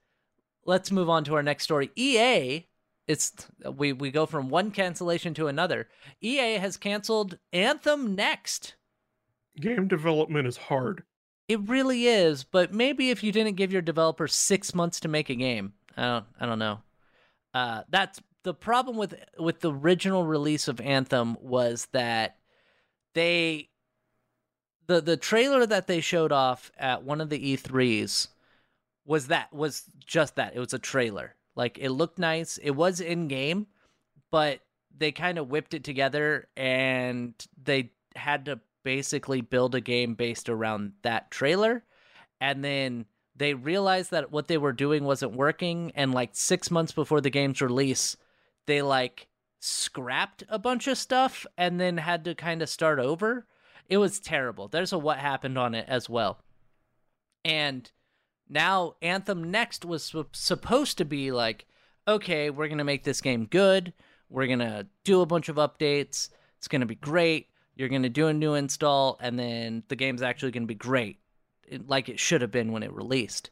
let's move on to our next story. EA, it's we we go from one cancellation to another. EA has canceled Anthem Next. game development is hard. It really is, but maybe if you didn't give your developers six months to make a game, I don't, I don't know. Uh, that's the problem with with the original release of Anthem was that they the the trailer that they showed off at one of the E3s was that was just that. It was a trailer. Like it looked nice. It was in game, but they kind of whipped it together and they had to basically build a game based around that trailer. And then they realized that what they were doing wasn't working and like 6 months before the game's release, they like scrapped a bunch of stuff and then had to kind of start over. It was terrible. There's a what happened on it as well. And now Anthem Next was sup- supposed to be like, okay, we're going to make this game good. We're going to do a bunch of updates. It's going to be great. You're going to do a new install, and then the game's actually going to be great, like it should have been when it released.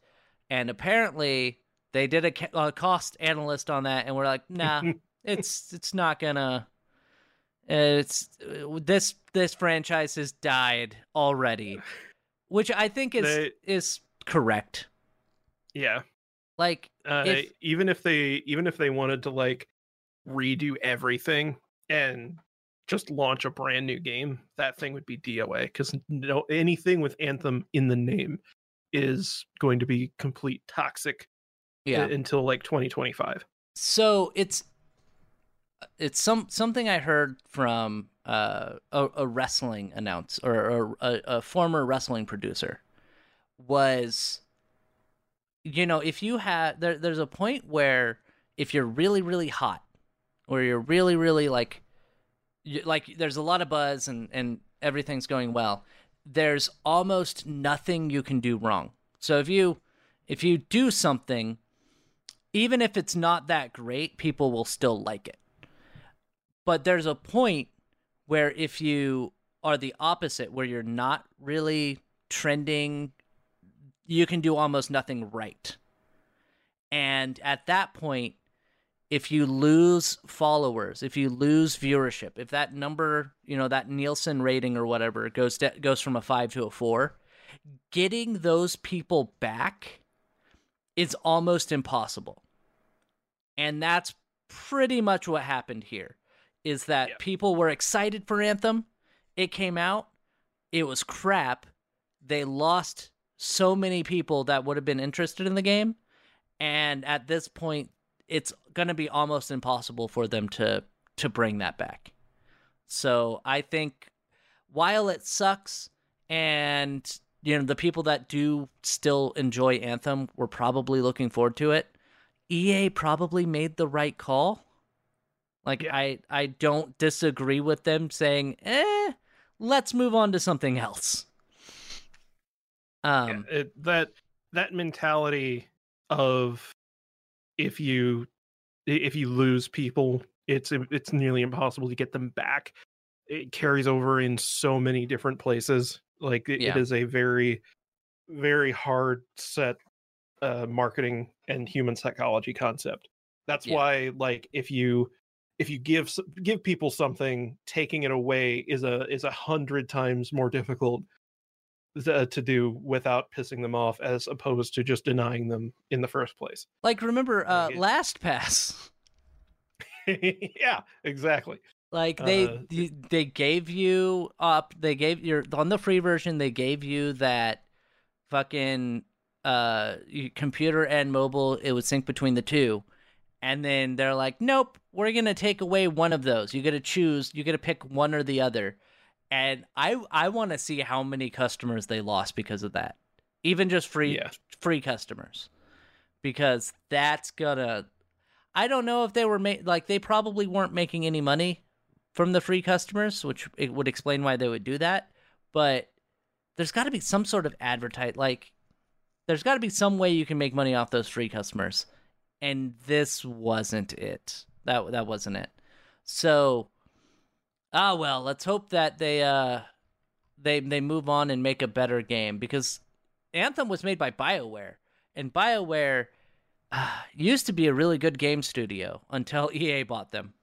and apparently they did a, ca- a cost analyst on that, and we're like, nah, it's it's not gonna. It's this this franchise has died already, which I think is They- is correct. yeah. Like Uh, If- even if they even if they wanted to like redo everything and just launch a brand new game, that thing would be DOA because no anything with Anthem in the name is going to be complete toxic uh, yeah, until like 2025. so it's it's some something I heard from uh, a, a wrestling announce or, or a, a former wrestling producer was you know if you have there, there's a point where if you're really really hot or you're really really like you, like there's a lot of buzz and and everything's going well there's almost nothing you can do wrong. So if you if you do something even if it's not that great people will still like it. But there's a point where if you are the opposite where you're not really trending you can do almost nothing right. And at that point if you lose followers if you lose viewership if that number you know that nielsen rating or whatever goes de- goes from a 5 to a 4 getting those people back is almost impossible. And that's pretty much what happened here is that Yeah. people were excited for anthem. It came out. It was crap. They lost so many people that would have been interested in the game and at this point it's going to be almost impossible for them to to bring that back. So i think while it sucks and you know the people that do still enjoy anthem were probably looking forward to it ea probably made the right call. Like Yeah. i i don't disagree with them saying eh let's move on to something else um yeah, it, that that mentality of if you if you lose people it's it's nearly impossible to get them back it carries over in so many different places like it, Yeah. it is a very very hard set uh marketing and human psychology concept that's Yeah. why like if you if you give give people something taking it away is a is a hundred times more difficult to do without pissing them off as opposed to just denying them in the first place like remember uh Like LastPass yeah exactly Like they Uh, they gave you up. They gave your on the free version. They gave you that fucking uh computer and mobile. It would sync between the two, and then they're like, nope, we're gonna take away one of those. You got to choose. You got to pick one or the other. And I I want to see how many customers they lost because of that. Even just free Yeah. free customers, because that's gonna. I don't know if they were ma- like they probably weren't making any money from the free customers, which it would explain why they would do that. But there's got to be some sort of advertise like there's got to be some way you can make money off those free customers. And this wasn't it. That that wasn't it. So ah well, let's hope that they uh they they move on and make a better game because Anthem was made by BioWare and BioWare uh, used to be a really good game studio until EA bought them.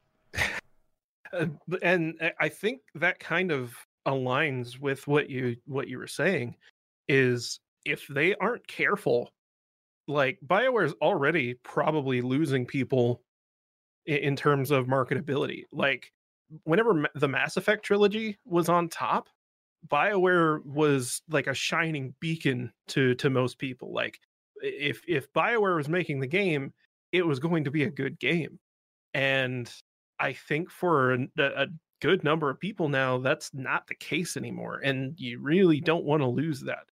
Uh, and I- I think that kind of aligns with what you what you were saying is if they aren't careful like BioWare's already probably losing people in terms of marketability like whenever the Mass Effect trilogy was on top BioWare was like a shining beacon to to most people like if if BioWare was making the game it was going to be a good game and I think for a, a good number of people now, that's not the case anymore, and you really don't want to lose that.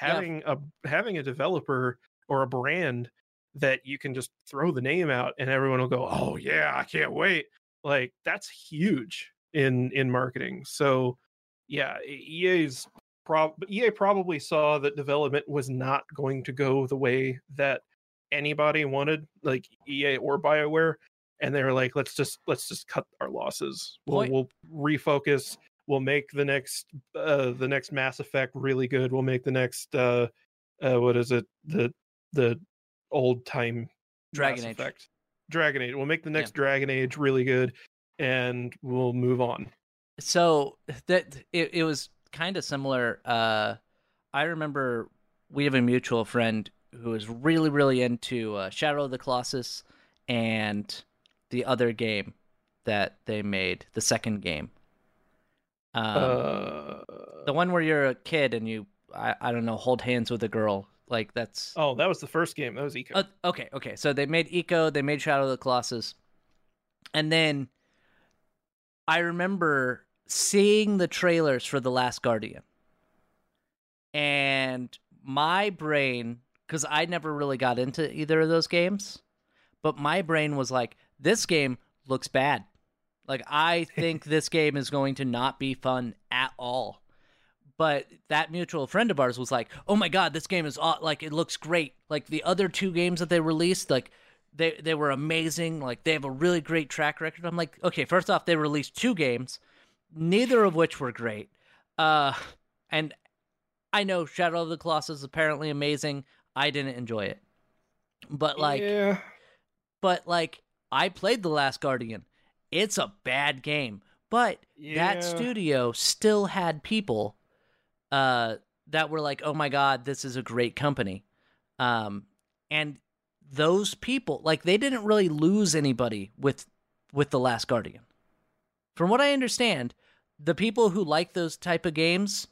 Yeah. Having a having a developer or a brand that you can just throw the name out and everyone will go, "Oh yeah, I can't wait!" Like that's huge in in marketing. So yeah, EA's prob EA probably saw that development was not going to go the way that anybody wanted, like EA or BioWare and they were like let's just let's just cut our losses we'll Point- we'll refocus we'll make the next uh the next mass effect really good we'll make the next uh uh what is it the the old time Dragon Mass Age. Effect. Dragon Age. We'll make the next Dragon Age really good, and we'll move on. so that it, it was kind of similar uh i remember we have a mutual friend who is really really into uh, shadow of the colossus and the other game that they made the second game um, uh, the one where you're a kid and you I, I don't know hold hands with a girl like that's oh, that was the first game. That was Ico. uh, okay, okay. So they made Ico, they made Shadow of the Colossus. And then I remember seeing the trailers for The Last Guardian. And my brain, because I never really got into either of those games, but my brain was like, this game looks bad. Like, I think this game is going to not be fun at all but that mutual friend of ours was like, "Oh my god, this game is aw- like it looks great. Like the other two games that they released, like they they were amazing. Like they have a really great track record." I'm like, "Okay, first off, they released two games, neither of which were great. Uh and I know Shadow of the Colossus is apparently amazing. I didn't enjoy it. But like yeah, but like I played The Last Guardian. It's a bad game. But Yeah. that studio still had people uh that were like, "Oh my god, this is a great company." Um and those people, like they didn't really lose anybody with with The Last Guardian. From what I understand, the people who like those type of games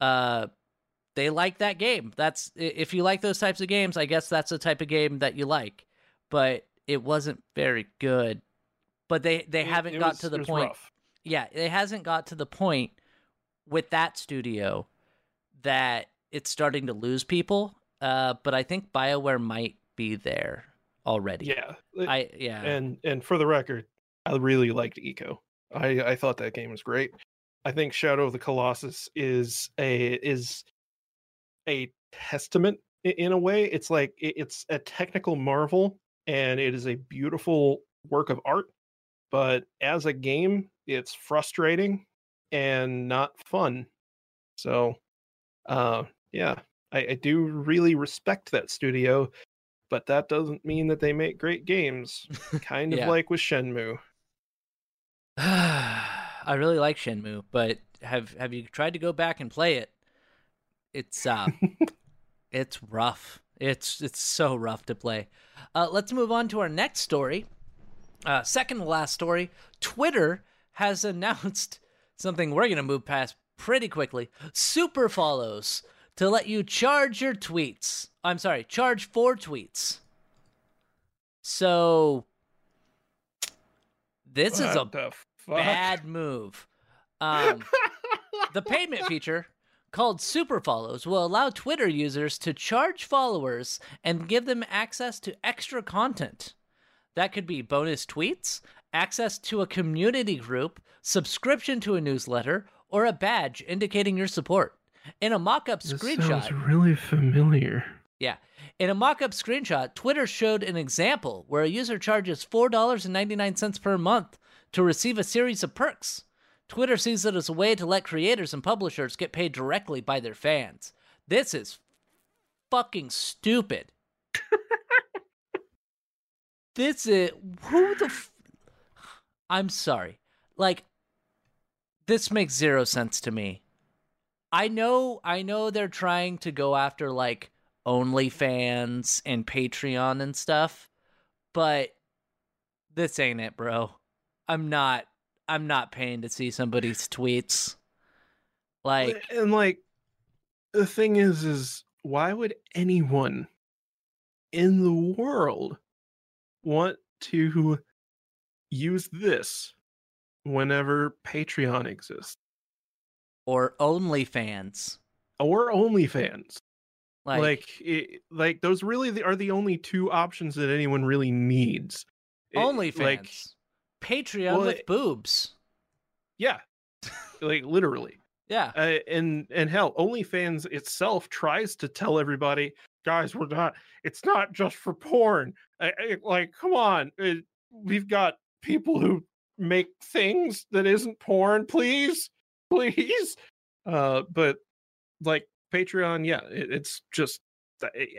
uh they like that game. That's if you like those types of games, I guess that's the type of game that you like. But it wasn't very good. But they they It- haven't it got was- to the point. rough. Yeah, it hasn't got to the point with that studio that it's starting to lose people. Uh, but I think Bioware might be there already. Yeah, I yeah. and and for the record, I really liked Ico. I I thought that game was great. I think Shadow of the Colossus is a is a testament in a way. It's like it's a technical marvel and it is a beautiful work of art, but as a game, it's frustrating and not fun. So, uh, yeah, I, I do really respect that studio, but that doesn't mean that they make great games. Kind of Yeah. like with Shenmue. I really like Shenmue, but have have you tried to go back and play it? It's uh it's rough. It's it's so rough to play. Uh, let's move on to our next story. Uh, second to last story. Twitter has announced something we're gonna move past pretty quickly. Super follows to let you charge your tweets. I'm sorry, charge for tweets. So this is a What the fuck? bad move. Um, the payment feature called Super Follows will allow Twitter users to charge followers and give them access to extra content. That could be bonus tweets, access to a community group, subscription to a newsletter, or a badge indicating your support. In a mock up screenshot, Sounds really familiar. yeah. In a mock up screenshot, Twitter showed an example where a user charges $4.99 per month to receive a series of perks. Twitter sees it as a way to let creators and publishers get paid directly by their fans. This is fucking stupid. this is. Who the. I'm sorry. Like, this makes zero sense to me. I know I know they're trying to go after like OnlyFans and Patreon and stuff, but this ain't it, bro. I'm not I'm not paying to see somebody's tweets. Like and like the thing is is why would anyone in the world want to use this whenever Patreon exists or OnlyFans. or OnlyFans? Like, Like, it, like those really the- are the only two options that anyone really needs. It- OnlyFans. like, Patreon well, with it- boobs. yeah, like literally. Yeah. uh, and and hell onlyfans itself tries to tell everybody guys we're not it's not just for porn I, I- like come on uh, we've got people who make things that isn't porn please please uh but like patreon yeah it, it's just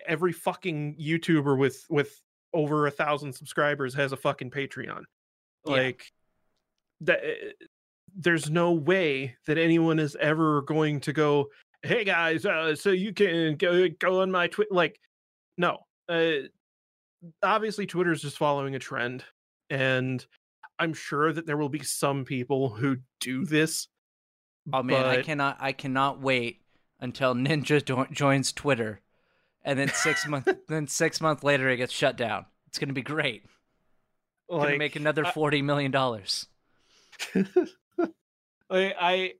every fucking YouTuber with with over a thousand subscribers has a fucking Patreon. Yeah. Like that. eh, There's no way that anyone is ever going to go, "Hey guys, uh, so you can go go on my Twitter." Like, no. Uh, obviously, Twitter's just following a trend, and I'm sure that there will be some people who do this. Oh man, I cannot I cannot wait until Ninja jo- joins Twitter, and then six month then six months later it gets shut down. It's gonna be great. Gonna make another I- forty million dollars. I, I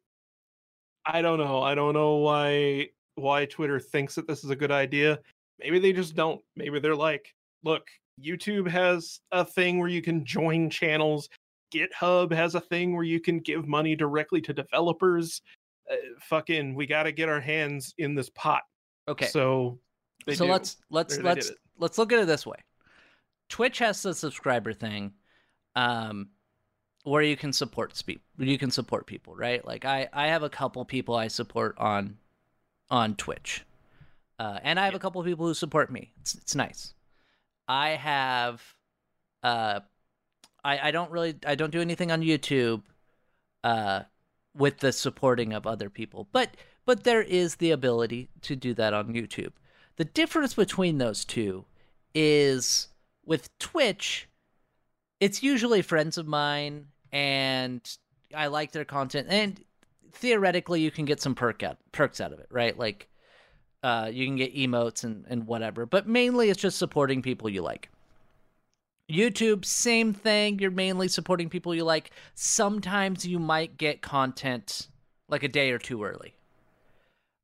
I don't know. I don't know why why Twitter thinks that this is a good idea. Maybe they just don't. Maybe they're like, look, YouTube has a thing where you can join channels. GitHub has a thing where you can give money directly to developers. Uh, fucking, we got to get our hands in this pot. Okay, So, so do. let's let's let's let's look at it this way. Twitch has the subscriber thing, um, where you can support speak you can support people, right? Like I I have a couple people I support on on Twitch, uh, and I have a couple people who support me. It's it's nice. I have, uh, I I don't really I don't do anything on YouTube, uh, with the supporting of other people, but but there is the ability to do that on YouTube. The difference between those two is with Twitch, it's usually friends of mine and I like their content and theoretically you can get some perk out, perks out of it, right? Like uh, you can get emotes and, and whatever, but mainly it's just supporting people you like. YouTube, same thing. You're mainly supporting people you like. Sometimes you might get content like a day or two early.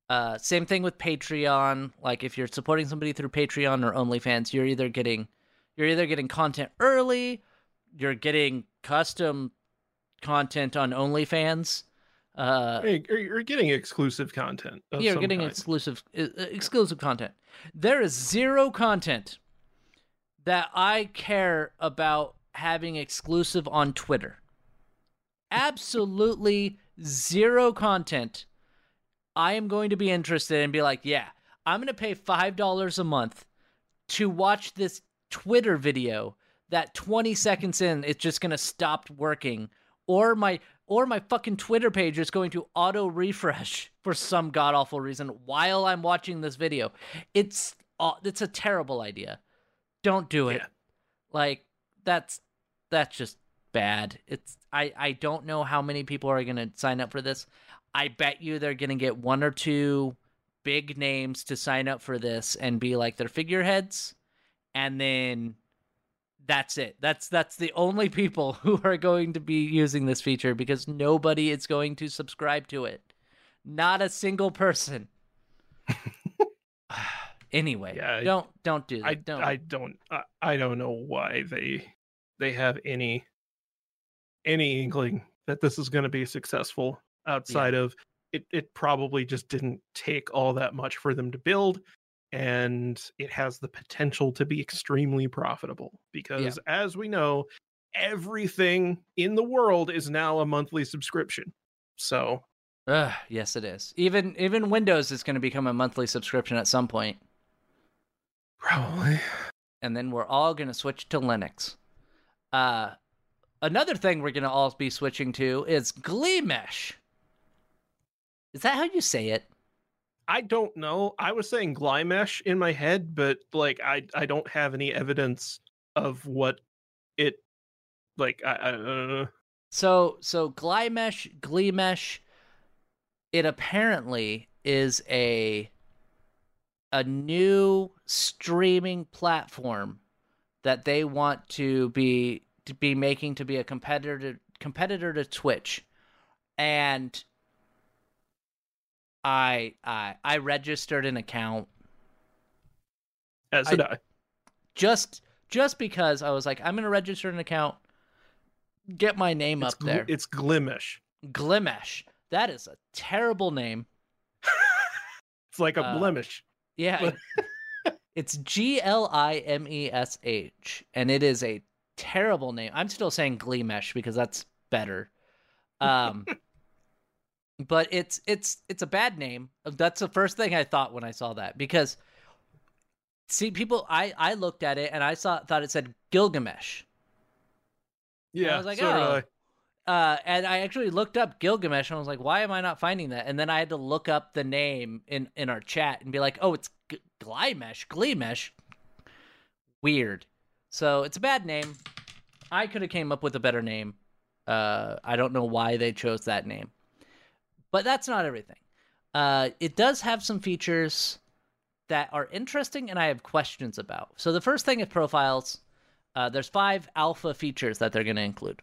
Uh, same thing with Patreon. Like if you're supporting somebody through Patreon or OnlyFans, you're either getting you're either getting content early, you're getting custom content on OnlyFans. Uh, Hey, you're- you're getting exclusive content. you're getting kind. exclusive uh, uh, exclusive content. There is zero content that I care about having exclusive on Twitter. Absolutely zero content. I am going to be interested and be like, yeah, I'm going to pay $5 a month to watch this Twitter video that 20 seconds in it's just going to stop working or my or my fucking Twitter page is going to auto refresh for some god awful reason while I'm watching this video. It's uh, it's a terrible idea. Don't do it. Yeah. Like that's that's just bad. It's I I don't know how many people are going to sign up for this. I bet you they're going to get one or two big names to sign up for this and be like their figureheads and then that's it. That's that's the only people who are going to be using this feature because nobody is going to subscribe to it. Not a single person. anyway, Yeah, don't don't do that. I don't. I don't I, I don't know why they they have any any inkling that this is going to be successful outside of it it probably just didn't take all that much for them to build and it has the potential to be extremely profitable because as we know everything in the world is now a monthly subscription so Ugh, yes, it is. Even even Windows is going to become a monthly subscription at some point, probably and then we're all going to switch to Linux. Uh, another thing we're going to all be switching to is GleeMesh. Is that how you say it? I don't know. I was saying Glymesh in my head, but like I I don't have any evidence of what it like. I, I uh, So so GleeMesh, GleeMesh, it apparently is a a new streaming platform that they want to be to be making to be a competitor to, competitor to Twitch. And I I I registered an account as I- did I. just just because I was like I'm going to register an account get my name It's up gl- there. It's Glimish. Glimesh. That is a terrible name. It's like a Uh, blemish. Yeah. it- it's G L I M E S H, and it is a terrible name. I'm still saying Gleemesh because that's better. Um, but it's it's it's a bad name. That's the first thing I thought when I saw that because See, people, I I looked at it and I saw thought it said Gilgamesh. Yeah, I was like, so oh. I. Uh, and I actually looked up Gilgamesh and I was like, why am I not finding that? And then I had to look up the name in in our chat and be like, oh, it's G- Glymesh, Gleemesh. Weird. So it's a bad name. I could have came up with a better name. Uh, I don't know why they chose that name, but that's not everything. Uh, it does have some features that are interesting and I have questions about. So the first thing is profiles. Uh, there's five alpha features that they're going to include,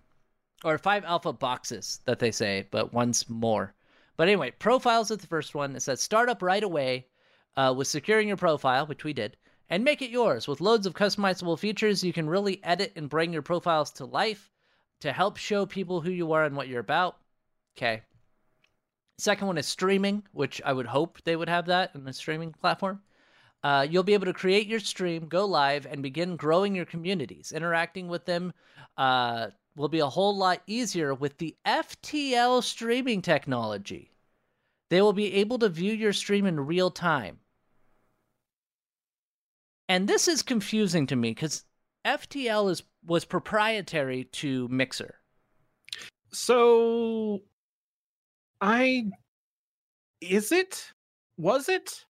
or five alpha boxes that they say, but one's more. But anyway, profiles is the first one. It says start up right away uh, with securing your profile, which we did, and make it yours with loads of customizable features. You can really edit and bring your profiles to life to help show people who you are and what you're about. Okay. Second one is streaming, which I would hope they would have that in the streaming platform. Uh, you'll be able to create your stream, go live, and begin growing your communities. Interacting with them uh, will be a whole lot easier with the FTL streaming technology. They will be able to view your stream in real time. And this is confusing to me because FTL is was proprietary to Mixer. So, I is it? Was it?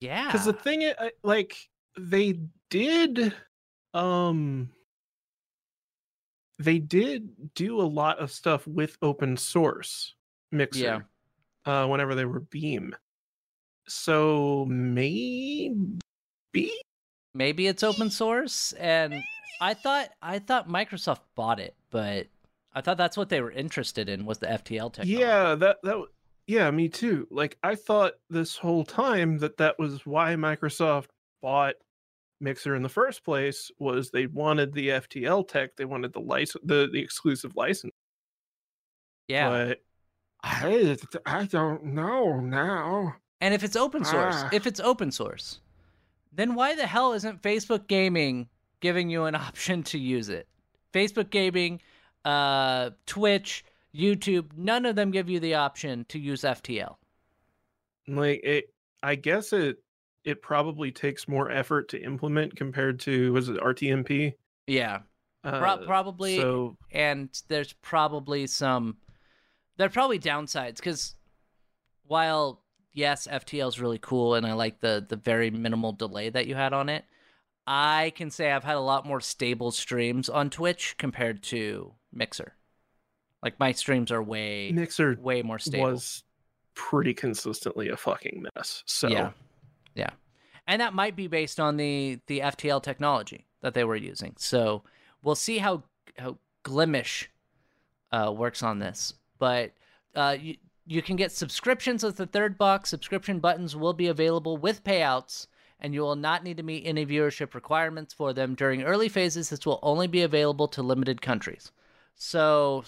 Yeah. Because the thing, like, they did, um, they did do a lot of stuff with open source Mixer. Yeah. Uh, whenever they were Beam. So maybe. maybe it's open source and i thought i thought microsoft bought it but i thought that's what they were interested in was the ftl technology Yeah, that that. Yeah, me too. Like I thought this whole time that that was why Microsoft bought Mixer in the first place was they wanted the FTL tech, they wanted the license, the, the exclusive license. yeah But I I don't know now. and if it's open source Ah. if it's open source then why the hell isn't facebook gaming giving you an option to use it facebook gaming uh twitch youtube none of them give you the option to use ftl Like it, I guess it it probably takes more effort to implement compared to was it RTMP? yeah Uh, Pro- probably So and there's probably some there are probably downsides because while yes ftl is really cool and i like the the very minimal delay that you had on it i can say i've had a lot more stable streams on twitch compared to mixer. Like my streams are way Mixer way more stable. was pretty consistently a fucking mess. So yeah. Yeah. And that might be based on the the ftl technology that they were using. So we'll see how how Glimesh uh, works on this. But uh, you, you can get subscriptions with the third box. Subscription buttons will be available with payouts and you will not need to meet any viewership requirements for them during early phases. This will only be available to limited countries so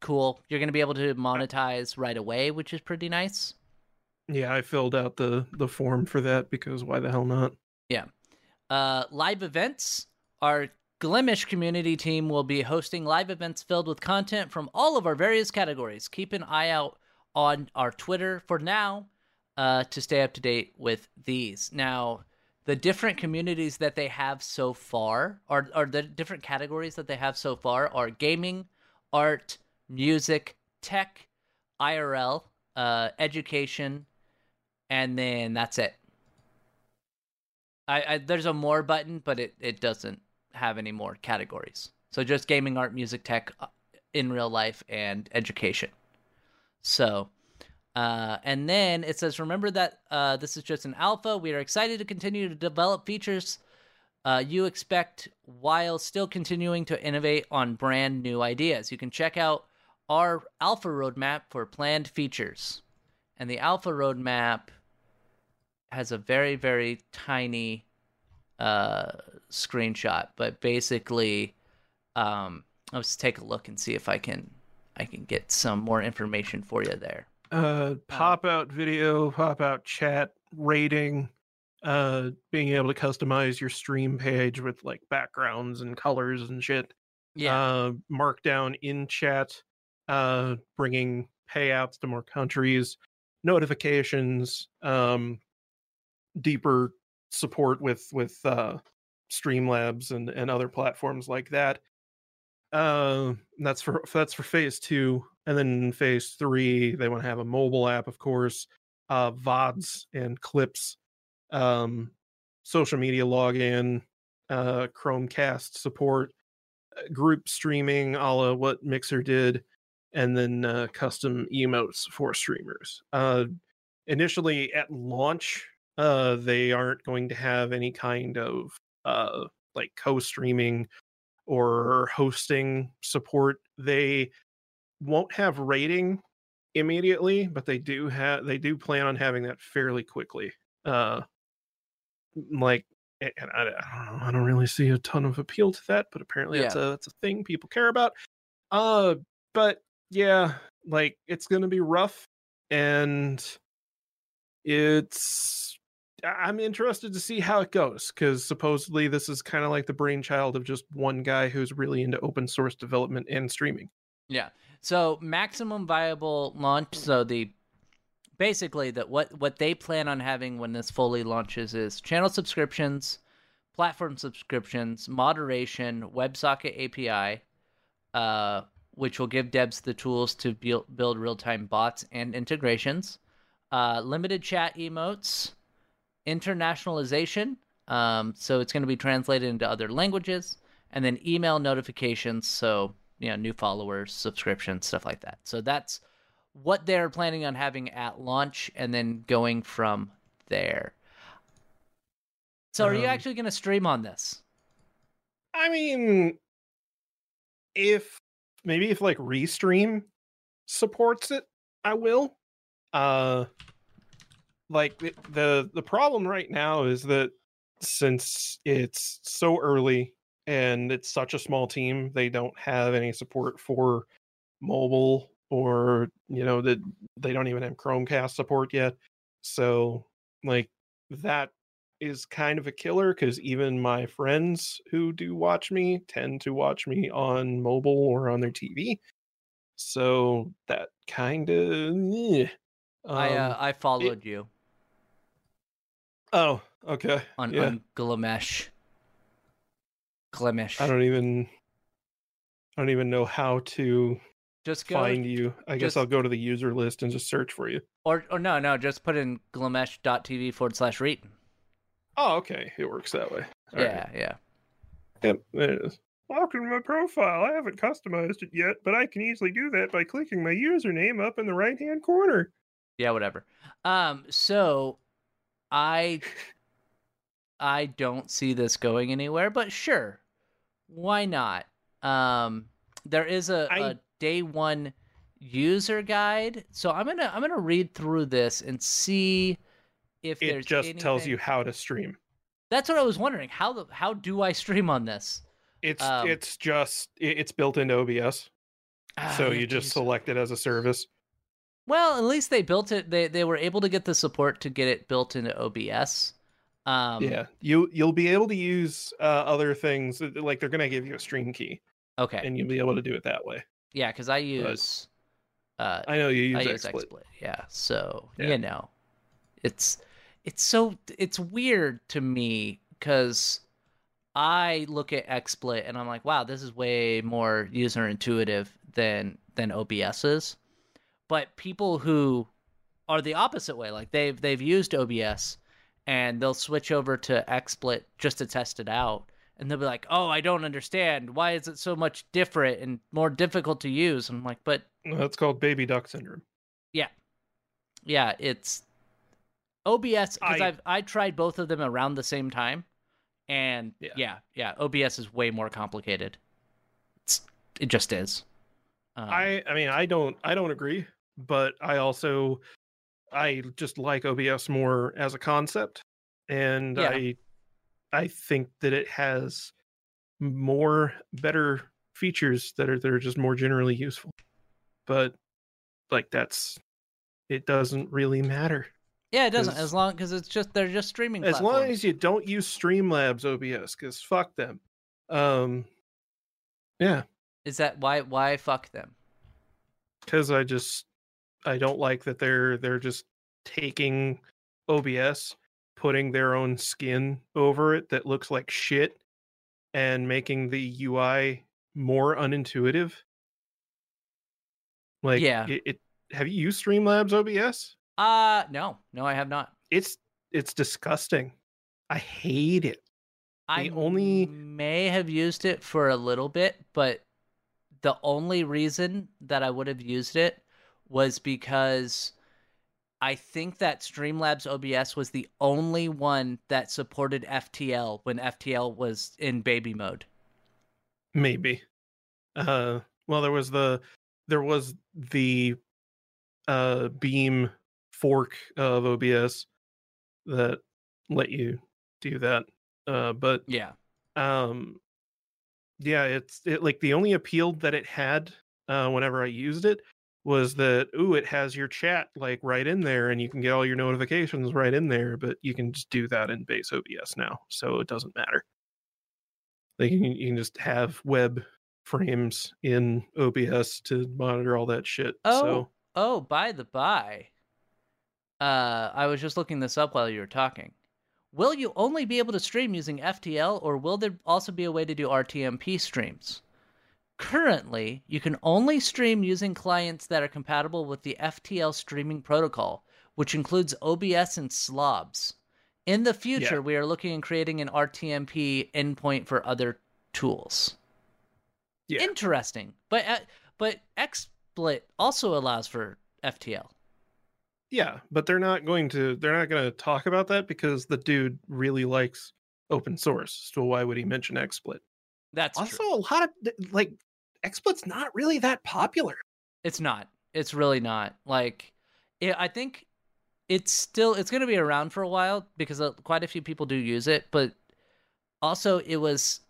cool you're going to be able to monetize right away which is pretty nice yeah, I filled out the the form for that because why the hell not? Yeah. Uh, live events. Our Glimesh community team will be hosting live events filled with content from all of our various categories. Keep an eye out on our Twitter for now uh, to stay up to date with these. Now, the different communities that they have so far, or, or the different categories that they have so far, are gaming, art, music, tech, IRL, uh, education, and then that's it. I, I there's a more button, but it, it doesn't have any more categories. So just gaming, art, music, tech, uh, in real life, and education. So, uh, and then it says, remember that uh, this is just an alpha. We are excited to continue to develop features uh, you expect while still continuing to innovate on brand new ideas. You can check out our alpha roadmap for planned features. And the alpha roadmap has a very, very tiny uh, screenshot, but basically, um, let's take a look and see if I can I can get some more information for you there. Uh, pop out video, pop out chat, rating, uh, being able to customize your stream page with like backgrounds and colors and shit. Uh, markdown in chat, uh, bringing payouts to more countries, notifications, um, deeper support with with uh, Streamlabs and and other platforms like that. Uh, that's for that's for phase two, and then phase three, they want to have a mobile app, of course, uh, VODs and clips, um, social media login, uh, Chromecast support, uh, group streaming, a la what Mixer did, and then uh, custom emotes for streamers. Uh, initially at launch, uh, they aren't going to have any kind of uh, like co-streaming or hosting support. They won't have raiding immediately, but they do have they do plan on having that fairly quickly. Uh, like, and I, I don't know, I don't really see a ton of appeal to that, but apparently that's a that's a thing people care about. Uh, but yeah, like it's gonna be rough, and it's I'm interested to see how it goes because supposedly this is kind of like the brainchild of just one guy who's really into open source development and streaming. Yeah. So maximum viable launch. So the basically that what what they plan on having when this fully launches is channel subscriptions, platform subscriptions, moderation, WebSocket API, uh, which will give devs the tools to build, build real time bots and integrations, uh, limited chat emotes internationalization. Um, so it's going to be translated into other languages, and then email notifications. So you know, new followers, subscriptions, stuff like that. So that's what they're planning on having at launch, and then going from there. So, are you Um, actually going to stream on this? I mean, if maybe if like Restream supports it, I will. Uh like the, the problem right now is that since it's so early and it's such a small team, they don't have any support for mobile or you know that they don't even have Chromecast support yet. So like that is kind of a killer because even my friends who do watch me tend to watch me on mobile or on their TV. So that kind of. I uh, Um, I followed you oh, okay. on yeah. on Glimesh. Glimesh. I don't even. I don't even know how to just go find you. I guess I'll go to the user list and just search for you. or or no no just put in glimesh.tv forward slash read. Oh, okay. It works that way. All right. Yeah yeah. Yep, there it is. Welcome to my profile. I haven't customized it yet, but I can easily do that by clicking my username up in the right hand corner. Yeah, whatever. Um, so I I don't see this going anywhere, but sure. Why not? Um there is a, I- a day one user guide. So I'm gonna I'm gonna read through this and see if It there's just tells you how to stream. That's what I was wondering. How the how do I stream on this? It's Um, it's just it's built into OBS, Ah, so you just select it as a service. Well, at least they built it. They they were able to get the support to get it built into OBS. Um, yeah, you you'll be able to use uh, other things like they're gonna give you a stream key, Okay. and you'll be able to do it that way. Yeah, because I use uh, I know you use I use XSplit. XSplit. Yeah, so Yeah. you know, it's it's so it's weird to me because I look at XSplit and I'm like, wow, this is way more user intuitive than than OBS is. But people who are the opposite way, like they've they've used OBS and they'll switch over to XSplit just to test it out. And they'll be like, "Oh, I don't understand. Why is it so much different and more difficult to use?" I'm like, "But That's called baby duck syndrome. yeah, yeah, it's OBS because I- I've I tried both of them around the same time, and Yeah. yeah, yeah, OBS is way more complicated. It's, it just is. Um, I I mean I don't I don't agree, but I also I just like OBS more as a concept, and Yeah. I I think that it has more better features that are that are just more generally useful. But like that's it doesn't really matter yeah, it doesn't as long because it's just they're just streaming. as long as you don't use Streamlabs OBS because fuck them. Um, yeah, is that why why fuck them? because I just I don't like that they're they're just taking OBS, putting their own skin over it that looks like shit and making the UI more unintuitive. Like, Yeah. it, it have you used Streamlabs OBS? Uh no, no, I have not. It's it's disgusting. I hate it. I The only- may have used it for a little bit, but the only reason that I would have used it was because I think that Streamlabs OBS was the only one that supported FTL when FTL was in baby mode. Maybe. Uh well there was the there was the uh beam fork of OBS that let you do that. Uh but Yeah. um yeah, it's it like the only appeal that it had uh whenever I used it was that ooh it has your chat like right in there and you can get all your notifications right in there, but you can just do that in base OBS now, so it doesn't matter. Like you can, you can just have web frames in OBS to monitor all that shit. Oh, So oh, by the by, uh, I was just looking this up while you were talking. Will you only be able to stream using FTL, or will there also be a way to do RTMP streams? Currently, you can only stream using clients that are compatible with the FTL streaming protocol, which includes OBS and Slobs. In the future, we are looking at creating an RTMP endpoint for other tools. Yeah. Interesting, but uh, but XSplit also allows for FTL. yeah, but they're not going to they're not going to talk about that because the dude really likes open source. So why would he mention XSplit? That's also true. a lot of like XSplit's not really that popular. It's not. It's really not. Like, it, I think it's still it's going to be around for a while because uh, quite a few people do use it. But also, it was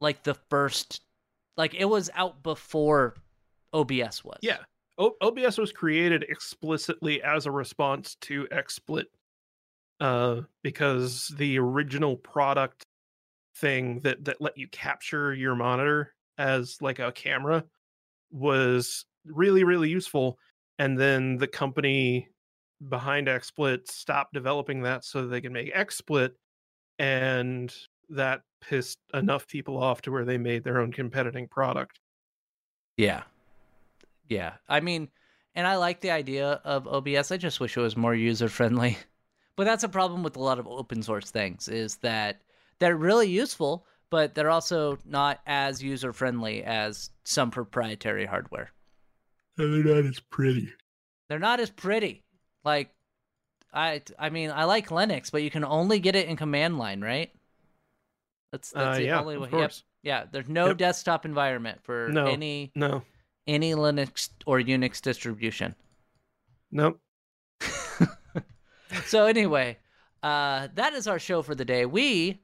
like the first, like it was out before OBS was. Yeah. O- OBS was created explicitly as a response to XSplit uh, because the original product thing that that let you capture your monitor as like a camera was really really useful and then the company behind XSplit stopped developing that so they could make XSplit and that pissed enough people off to where they made their own competing product. Yeah. Yeah. I mean, and I like the idea of OBS. I just wish it was more user friendly. But that's a problem with a lot of open source things is that they're really useful, but they're also not as user friendly as some proprietary hardware. They're not as pretty. They're not as pretty. Like I I mean, I like Linux, but you can only get it in command line, right? That's that's Uh, the yeah, only way. Yep. Yeah, there's no Yep. desktop environment for No. any No, any Linux or Unix distribution. nope. so anyway, uh, that is our show for the day. We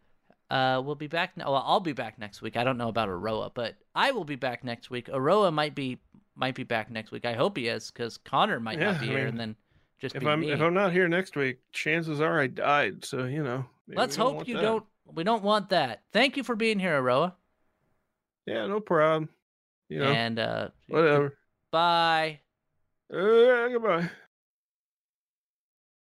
uh, we'll be back. Well, I'll be back next week. I don't know about Aroa, but I will be back next week. Aroa might be might be back next week. I hope he is because Connor might Yeah, not be I here, mean, and then just If be I'm me. if I'm not here next week, chances are I died. So you know. Let's don't hope you that. don't. We don't want that. Thank you for being here, Aroa. Yeah, no problem. You know, and uh, whatever. bye. Uh, goodbye.